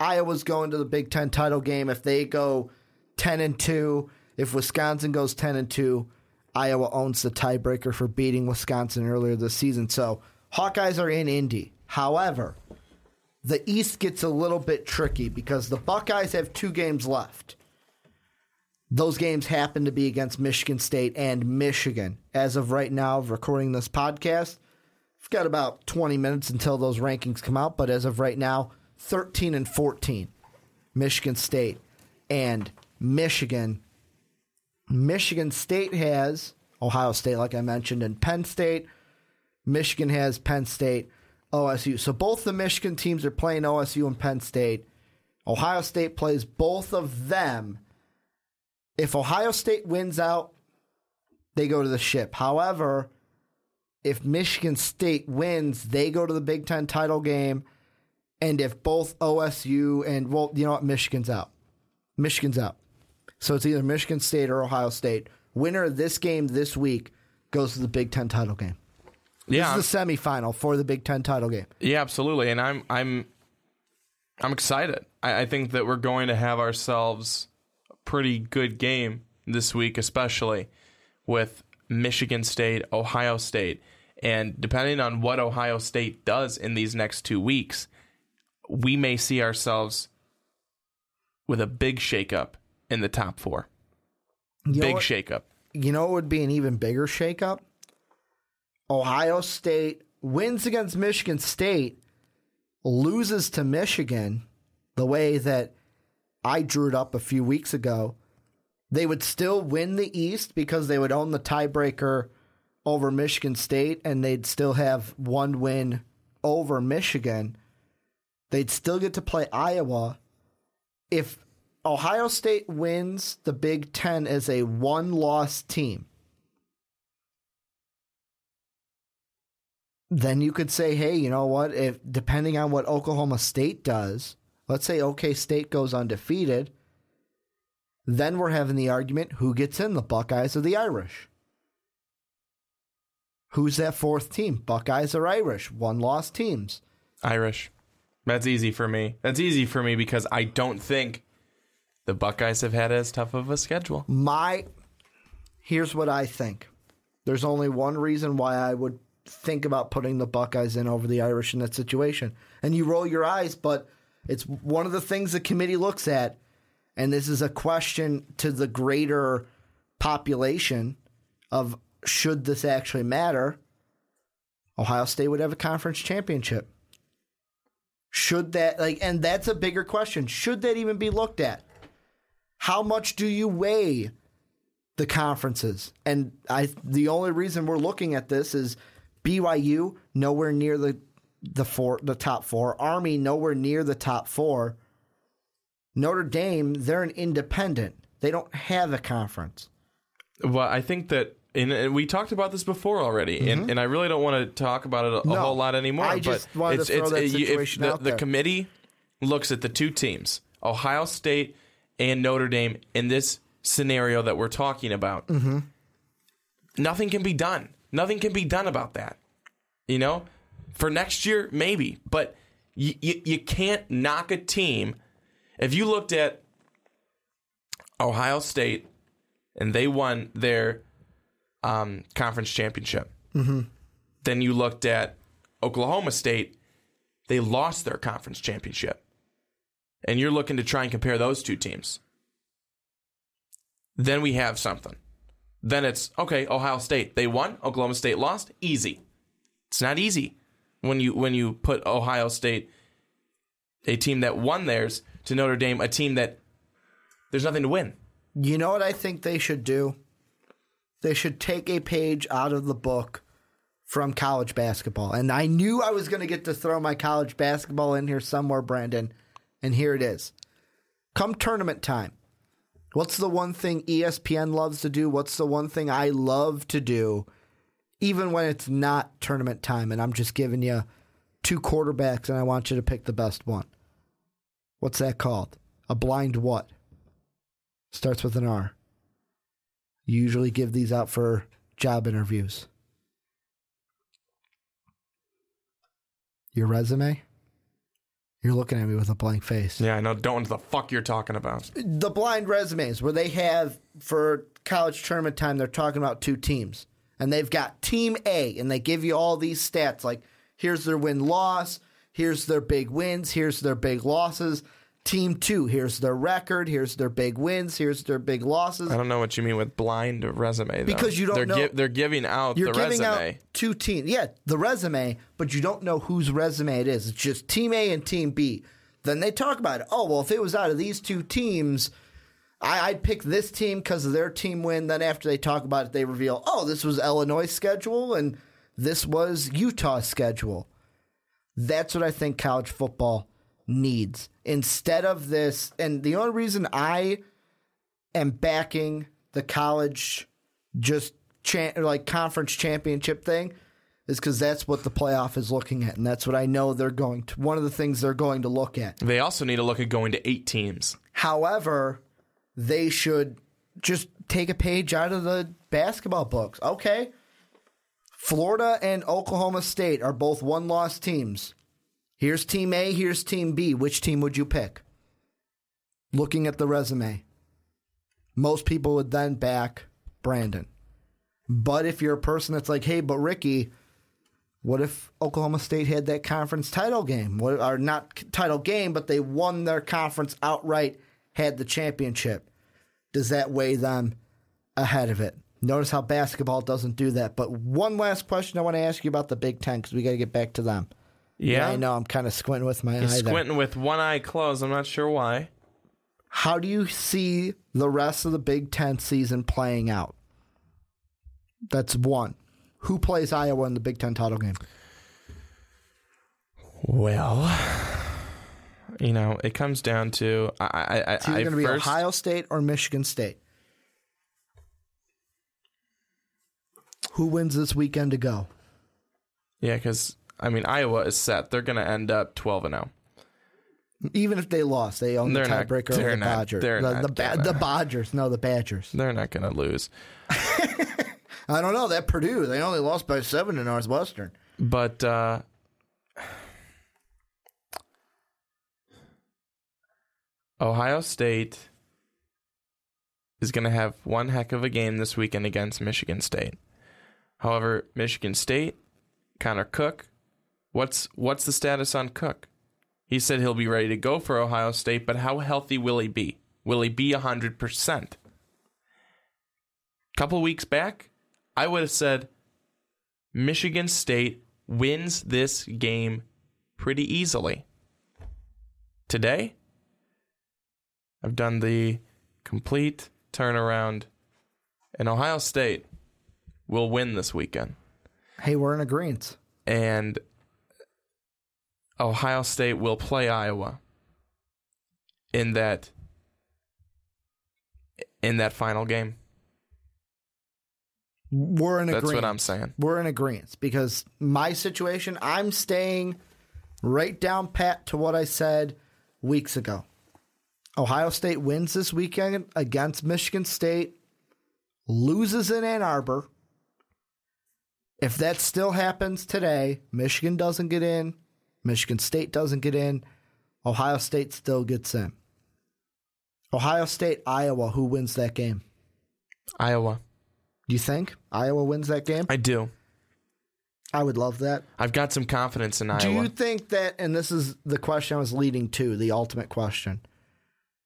Iowa's going to the Big Ten title game. If they go 10 and 2, if Wisconsin goes 10 and 2, Iowa owns the tiebreaker for beating Wisconsin earlier this season. So Hawkeyes are in Indy. However, the East gets a little bit tricky because the Buckeyes have two games left. Those games happen to be against Michigan State and Michigan. As of right now, recording this podcast, we've got about 20 minutes until those rankings come out, but as of right now, 13 and 14, Michigan State and Michigan. Michigan State has Ohio State, like I mentioned, and Penn State. Michigan has Penn State, OSU. So both the Michigan teams are playing OSU and Penn State. Ohio State plays both of them. If Ohio State wins out, they go to the ship. However, if Michigan State wins, they go to the Big Ten title game. And if both OSU and, well, you know what? Michigan's out. Michigan's out. So it's either Michigan State or Ohio State. Winner of this game this week goes to the Big Ten title game. Yeah, This is the semifinal for the Big Ten title game. Yeah, absolutely, and I'm I'm I'm excited. I, I think that we're going to have ourselves a pretty good game this week, especially with Michigan State, Ohio State, and depending on what Ohio State does in these next two weeks, we may see ourselves with a big shakeup in the top four. You big what- shakeup. You know what would be an even bigger shakeup? Ohio State wins against Michigan State, loses to Michigan the way that I drew it up a few weeks ago. They would still win the East because they would own the tiebreaker over Michigan State and they'd still have one win over Michigan. They'd still get to play Iowa. If Ohio State wins the Big Ten as a one loss team, then you could say, hey, you know what? If depending on what Oklahoma State does, let's say OK State goes undefeated, then we're having the argument who gets in the Buckeyes or the Irish? Who's that fourth team? Buckeyes or Irish? One loss teams. Irish. That's easy for me. That's easy for me because I don't think the Buckeyes have had as tough of a schedule. My here's what I think. There's only one reason why I would think about putting the Buckeyes in over the Irish in that situation. And you roll your eyes, but it's one of the things the committee looks at. And this is a question to the greater population of should this actually matter? Ohio State would have a conference championship. Should that like and that's a bigger question. Should that even be looked at? How much do you weigh the conferences? And I the only reason we're looking at this is BYU nowhere near the the four the top 4, Army nowhere near the top 4. Notre Dame, they're an independent. They don't have a conference. Well, I think that, and, and we talked about this before already, and, and I really don't want to talk about it a, Mm-hmm. No, whole lot anymore. I but just to it's, throw it's, that it- if the, the committee looks at the two teams, Ohio State and Notre Dame, in this scenario that we're talking about. Mm-hmm. Nothing can be done. Nothing can be done about that. You know, for next year, maybe, but you, you, you can't knock a team. If you looked at Ohio State and they won their um, conference championship, then you looked at Oklahoma State, they lost their conference championship. And you're looking to try and compare those two teams. Then we have something. Then it's okay, Ohio State, they won, Oklahoma State lost, easy. It's not easy when you when you put Ohio State a team that won theirs to Notre Dame, a team that there's nothing to win. You know what I think they should do? They should take a page out of the book from college basketball. And I knew I was going to get to throw my college basketball in here somewhere, Brandon. And here it is. Come tournament time. What's the one thing ESPN loves to do? What's the one thing I love to do, even when it's not tournament time? And I'm just giving you two quarterbacks and I want you to pick the best one. What's that called? A blind what? Starts with an R. You usually give these out for job interviews. Your resume? You're looking at me with a blank face. Yeah, I know. Don't know what the fuck you're talking about. The blind resumes where they have for college tournament time, they're talking about two teams. And they've got team A and they give you all these stats like here's their win loss, here's their big wins, here's their big losses. Team two. Here's their record. Here's their big wins. Here's their big losses. I don't know what you mean with blind resume. Though. Because you don't they're know- they're giving out You're the giving resume. out two teams. Yeah, the resume, but you don't know whose resume it is. It's just team A and team B. Then they talk about it. Oh, well, if it was out of these two teams, I, I'd pick this team because of their team win. Then after they talk about it, they reveal, oh, this was Illinois' schedule and this was Utah's schedule. That's what I think college football needs. Instead of this, and the only reason I am backing the college just cha- like conference championship thing is because that's what the playoff is looking at, and that's what I know they're going to. One of the things they're going to look at. They also need to look at going to eight teams. However, they should just take a page out of the basketball books. Okay. Florida and Oklahoma State are both one loss teams. Here's team A, here's team B. Which team would you pick? Looking at the resume, most people would then back Brandon. But if you're a person that's like, hey, but Ricky, what if Oklahoma State had that conference title game? What, or not title game, but they won their conference outright, had the championship. Does that weigh them ahead of it? Notice how basketball doesn't do that. But one last question I want to ask you about the Big Ten because we got to get back to them. Yeah, I know I'm kind of squinting with my eye. there. squinting with one eye closed. I'm not sure why. How do you see the rest of the Big Ten season playing out? That's one. Who plays Iowa in the Big Ten title game? Well, you know, it comes down to I. I, I, It's either going to be first, Ohio State or Michigan State. Who wins this weekend to go? Yeah, because I mean, Iowa is set. They're going to end up 12 and oh. 0. Even if they lost, they own the They're tiebreaker over the not- Badgers. they're the, not the, ba- the Badgers. No, the Badgers. (laughs) They're not going to lose. I don't know. That Purdue, they only lost by seven to Northwestern. But uh, Ohio State is going to have one heck of a game this weekend against Michigan State. However, Michigan State, Connor Cook, what's what's the status on Cook? He said he'll be ready to go for Ohio State, but how healthy will he be? Will he be 100%? A couple weeks back, I would have said Michigan State wins this game pretty easily. Today, I've done the complete turnaround, and Ohio State will win this weekend. Hey, we're in agreement. And Ohio State will play Iowa in that in that final game. We're in agreement. That's what I'm saying. We're in agreement because my situation, I'm staying right down pat to what I said weeks ago. Ohio State wins this weekend against Michigan State, loses in Ann Arbor. If that still happens today, Michigan doesn't get in, Michigan State doesn't get in, Ohio State still gets in. Ohio State, Iowa, who wins that game? Iowa. Do you think Iowa wins that game? I do. I would love that. I've got some confidence in Do Iowa. Do you think that, and this is the question I was leading to, the ultimate question,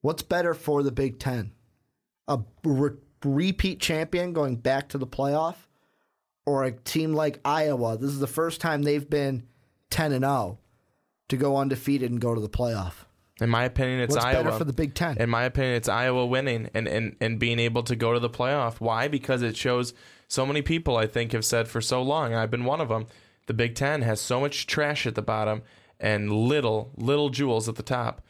what's better for the Big Ten? A re- repeat champion going back to the playoff, or a team like Iowa? This is the first time they've been 10 and 0 to go undefeated and go to the playoff. in my opinion, it's What's Iowa. better for the Big Ten? In my opinion, it's Iowa winning and, and, and being able to go to the playoff. Why? Because it shows so many people, I think, have said for so long, I've been one of them, the Big Ten has so much trash at the bottom and little, little jewels at the top.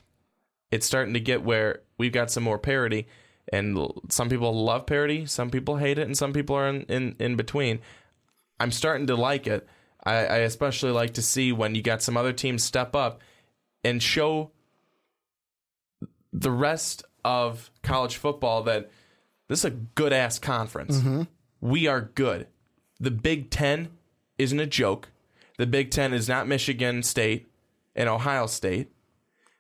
It's starting to get where we've got some more parity, and some people love parity, some people hate it, and some people are in, in, in between. I'm starting to like it. I, I especially like to see when you got some other teams step up and show the rest of college football that this is a good ass conference. We are good. The Big Ten isn't a joke. The Big Ten is not Michigan State and Ohio State.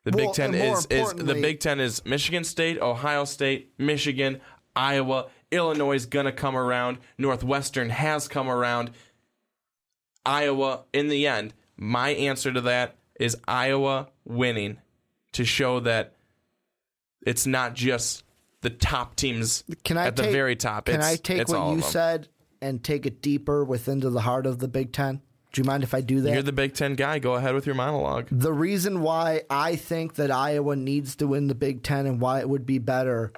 The Well, Big Ten is, is the Big Ten is Michigan State, Ohio State, Michigan, Iowa, Illinois is gonna come around. Northwestern has come around. Iowa in the end. My answer to that is Iowa winning to show that it's not just the top teams Can I at the very top. Can It's- I take what you said and take it deeper within to the heart of the Big Ten? Do you mind if I do that? You're the Big Ten guy. Go ahead with your monologue. the reason why I think that Iowa needs to win the Big Ten and why it would be better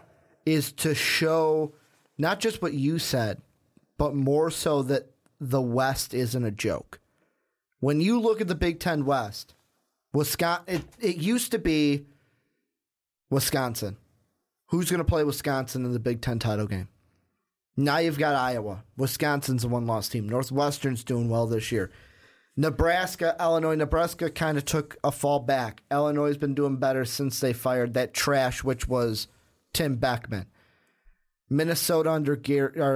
is to show not just what you said, but more so that the West isn't a joke. When you look at the Big Ten West, Wisconsin, it, it used to be Wisconsin. Who's going to play Wisconsin in the Big Ten title game? Now you've got Iowa. Wisconsin's a one loss team. Northwestern's doing well this year. Nebraska, Illinois, Nebraska kind of took a fall back. Illinois has been doing better since they fired that trash, which was Tim Beckman. Minnesota under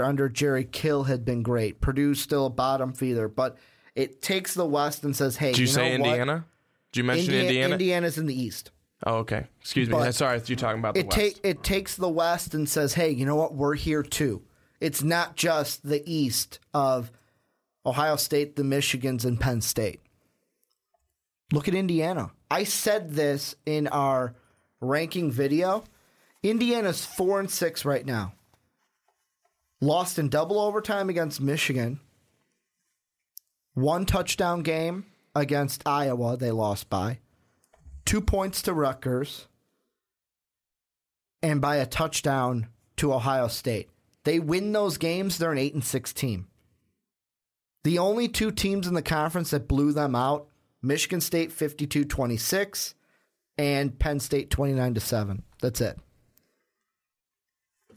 under Jerry Kill had been great. Purdue's still a bottom feeder, but it takes the West and says, "Hey, Did you, know say what? Indiana? Did you mention Indiana- Indiana? Indiana's in the East. Oh, okay. Excuse me. But Sorry, you're talking about the It West. take it takes the West and says, "Hey, you know what? We're here too." It's not just the East of Ohio State, the Michigans, and Penn State. Look at Indiana. I said this in our ranking video. Indiana's four and six right now. Lost in double overtime against Michigan. One touchdown game against Iowa. They lost by two points to Rutgers and by a touchdown to Ohio State. They win those games, they're an 8 and 6 team. The only two teams in the conference that blew them out, Michigan State 52-26 and Penn State 29 to 7. That's it.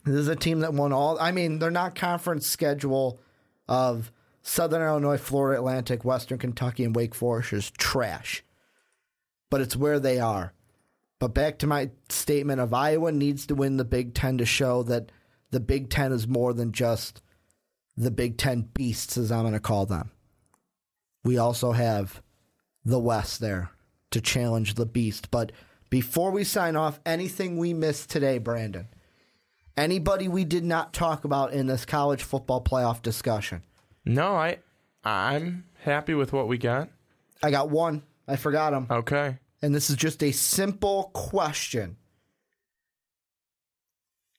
This is a team that won all I mean, their not conference schedule of Southern Illinois, Florida Atlantic, Western Kentucky and Wake Forest is trash. But it's where they are. But back to my statement of Iowa needs to win the Big Ten to show that the Big Ten is more than just the Big Ten beasts, as I'm going to call them. We also have the West there to challenge the beast. But before we sign off, anything we missed today, Brandon? Anybody we did not talk about in this college football playoff discussion? no, I, I'm happy with what we got. I got one. I forgot him. Okay. and this is just a simple question.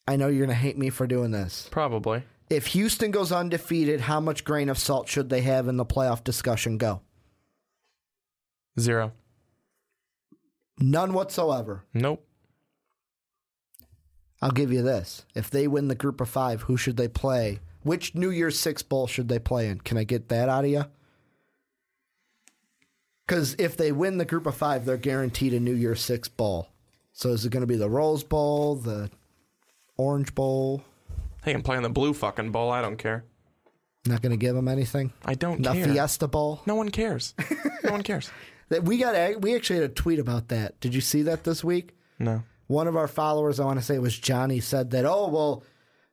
I know you're going to hate me for doing this. Probably. If Houston goes undefeated, how much grain of salt should they have in the playoff discussion go? Zero. None whatsoever. Nope. I'll give you this. If they win the group of five, who should they play? Which New Year's Six Bowl should they play in? Can I get that out of you? Because if they win the group of five, they're guaranteed a New Year's Six Bowl. So is it going to be the Rose Bowl, the Orange Bowl? They can play in the blue fucking bowl. I don't care. Not going to give them anything? I don't The care. Fiesta Bowl? No one cares. no one cares. (laughs) That we got. We actually had a tweet about that. Did you see that this week? No. One of our followers, I want to say it was Johnny, said that, oh, well,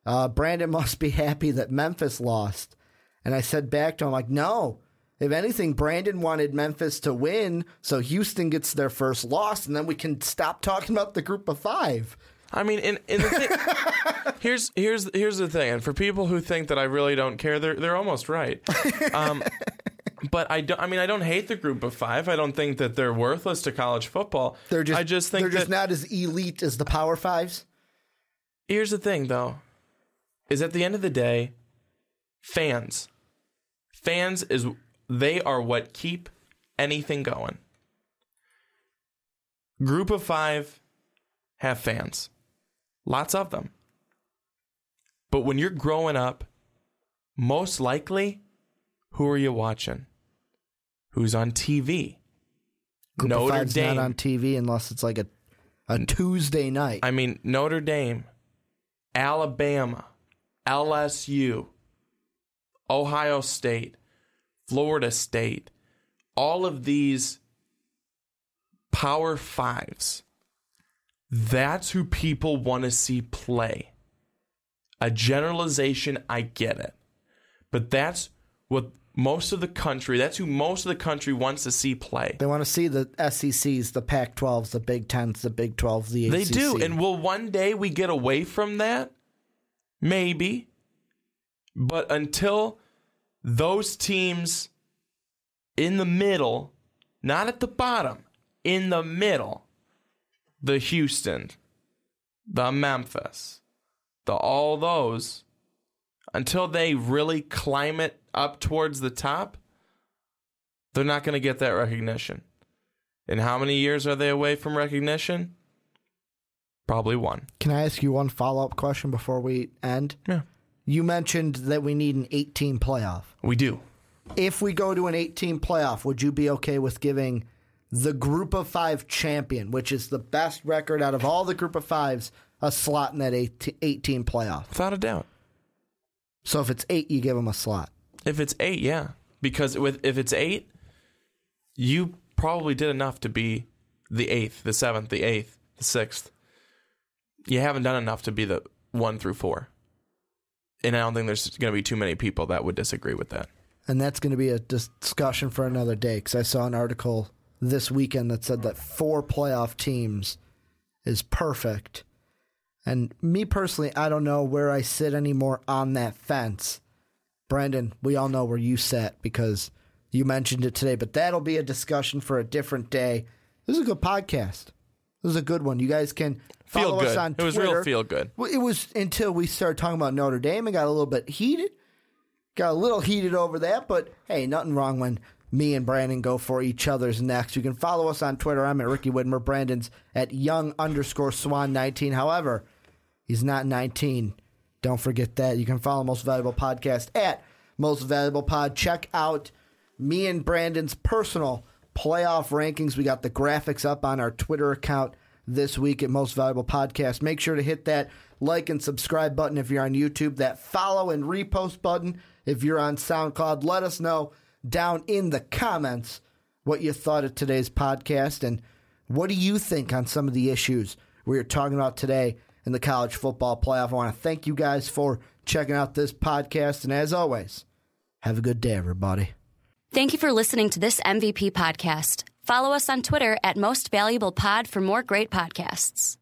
uh, Brandon (laughs) must be happy that Memphis lost. And I said back to him, like, no. If anything, Brandon wanted Memphis to win so Houston gets their first loss, and then we can stop talking about the group of five. I mean, in, in the thing, (laughs) here's here's here's the thing, and for people who think that I really don't care, they're they're almost right. Um, but I don't. I mean, I don't hate the group of five. I don't think that they're worthless to college football. They're just, I just think they're just not as elite as the Power Fives. here's the thing, though, is at the end of the day, fans, fans is they are what keep anything going. Group of five have fans, lots of them. But when you're growing up, most likely, who are you watching? Who's on TV? Group of Notre Five's Dame. not on TV unless it's like a, a Tuesday night. I mean, Notre Dame, Alabama, LSU, Ohio State, Florida State, all of these Power Fives. That's who people want to see play. A generalization, I get it. But that's what most of the country, that's who most of the country wants to see play. they want to see the SECs, the Pac 12s, the Big 10s, the Big 12s, the ACC. They do. And will one day we get away from that? Maybe. But until those teams in the middle, not at the bottom, in the middle, the Houston, the Memphis, the all those, until they really climb it up towards the top, they're not going to get that recognition. And how many years are they away from recognition? Probably one. Can I ask you one follow up question before we end? Yeah. You mentioned that we need an 18 playoff. We do. If we go to an 18 playoff, would you be okay with giving the group of five champion, which is the best record out of all the group of fives, a slot in that 18 playoff? Without a doubt. So if it's eight, you give them a slot. If it's eight, yeah. Because with if it's eight, you probably did enough to be the eighth, the seventh, the eighth, the sixth. You haven't done enough to be the one through four. And I don't think there's going to be too many people that would disagree with that. And that's going to be a discussion for another day because I saw an article this weekend that said that four playoff teams is perfect. And me personally, I don't know where I sit anymore on that fence. Brandon, we all know where you sit because you mentioned it today, but that'll be a discussion for a different day. This is a good podcast. This is a good one. You guys can follow us on Twitter. It was real feel good. Well, it was until we started talking about Notre Dame and got a little bit heated. Got a little heated over that, but hey, nothing wrong when me and Brandon go for each other's next. You can follow us on Twitter. I'm at Ricky Widmer. Brandon's at young underscore swan 19. However, he's not 19. Don't forget that. You can follow Most Valuable Podcast at Most Valuable Pod. Check out me and Brandon's personal playoff rankings. We got the graphics up on our Twitter account this week at Most Valuable Podcast. Make sure to hit that like and subscribe button if you're on YouTube, that follow and repost button if you're on SoundCloud. Let us know down in the comments what you thought of today's podcast and what do you think on some of the issues we are talking about today in the college football playoff. I want to thank you guys for checking out this podcast. And as always, have a good day, everybody. Thank you for listening to this MVP podcast. Follow us on Twitter at Most Valuable Pod for more great podcasts.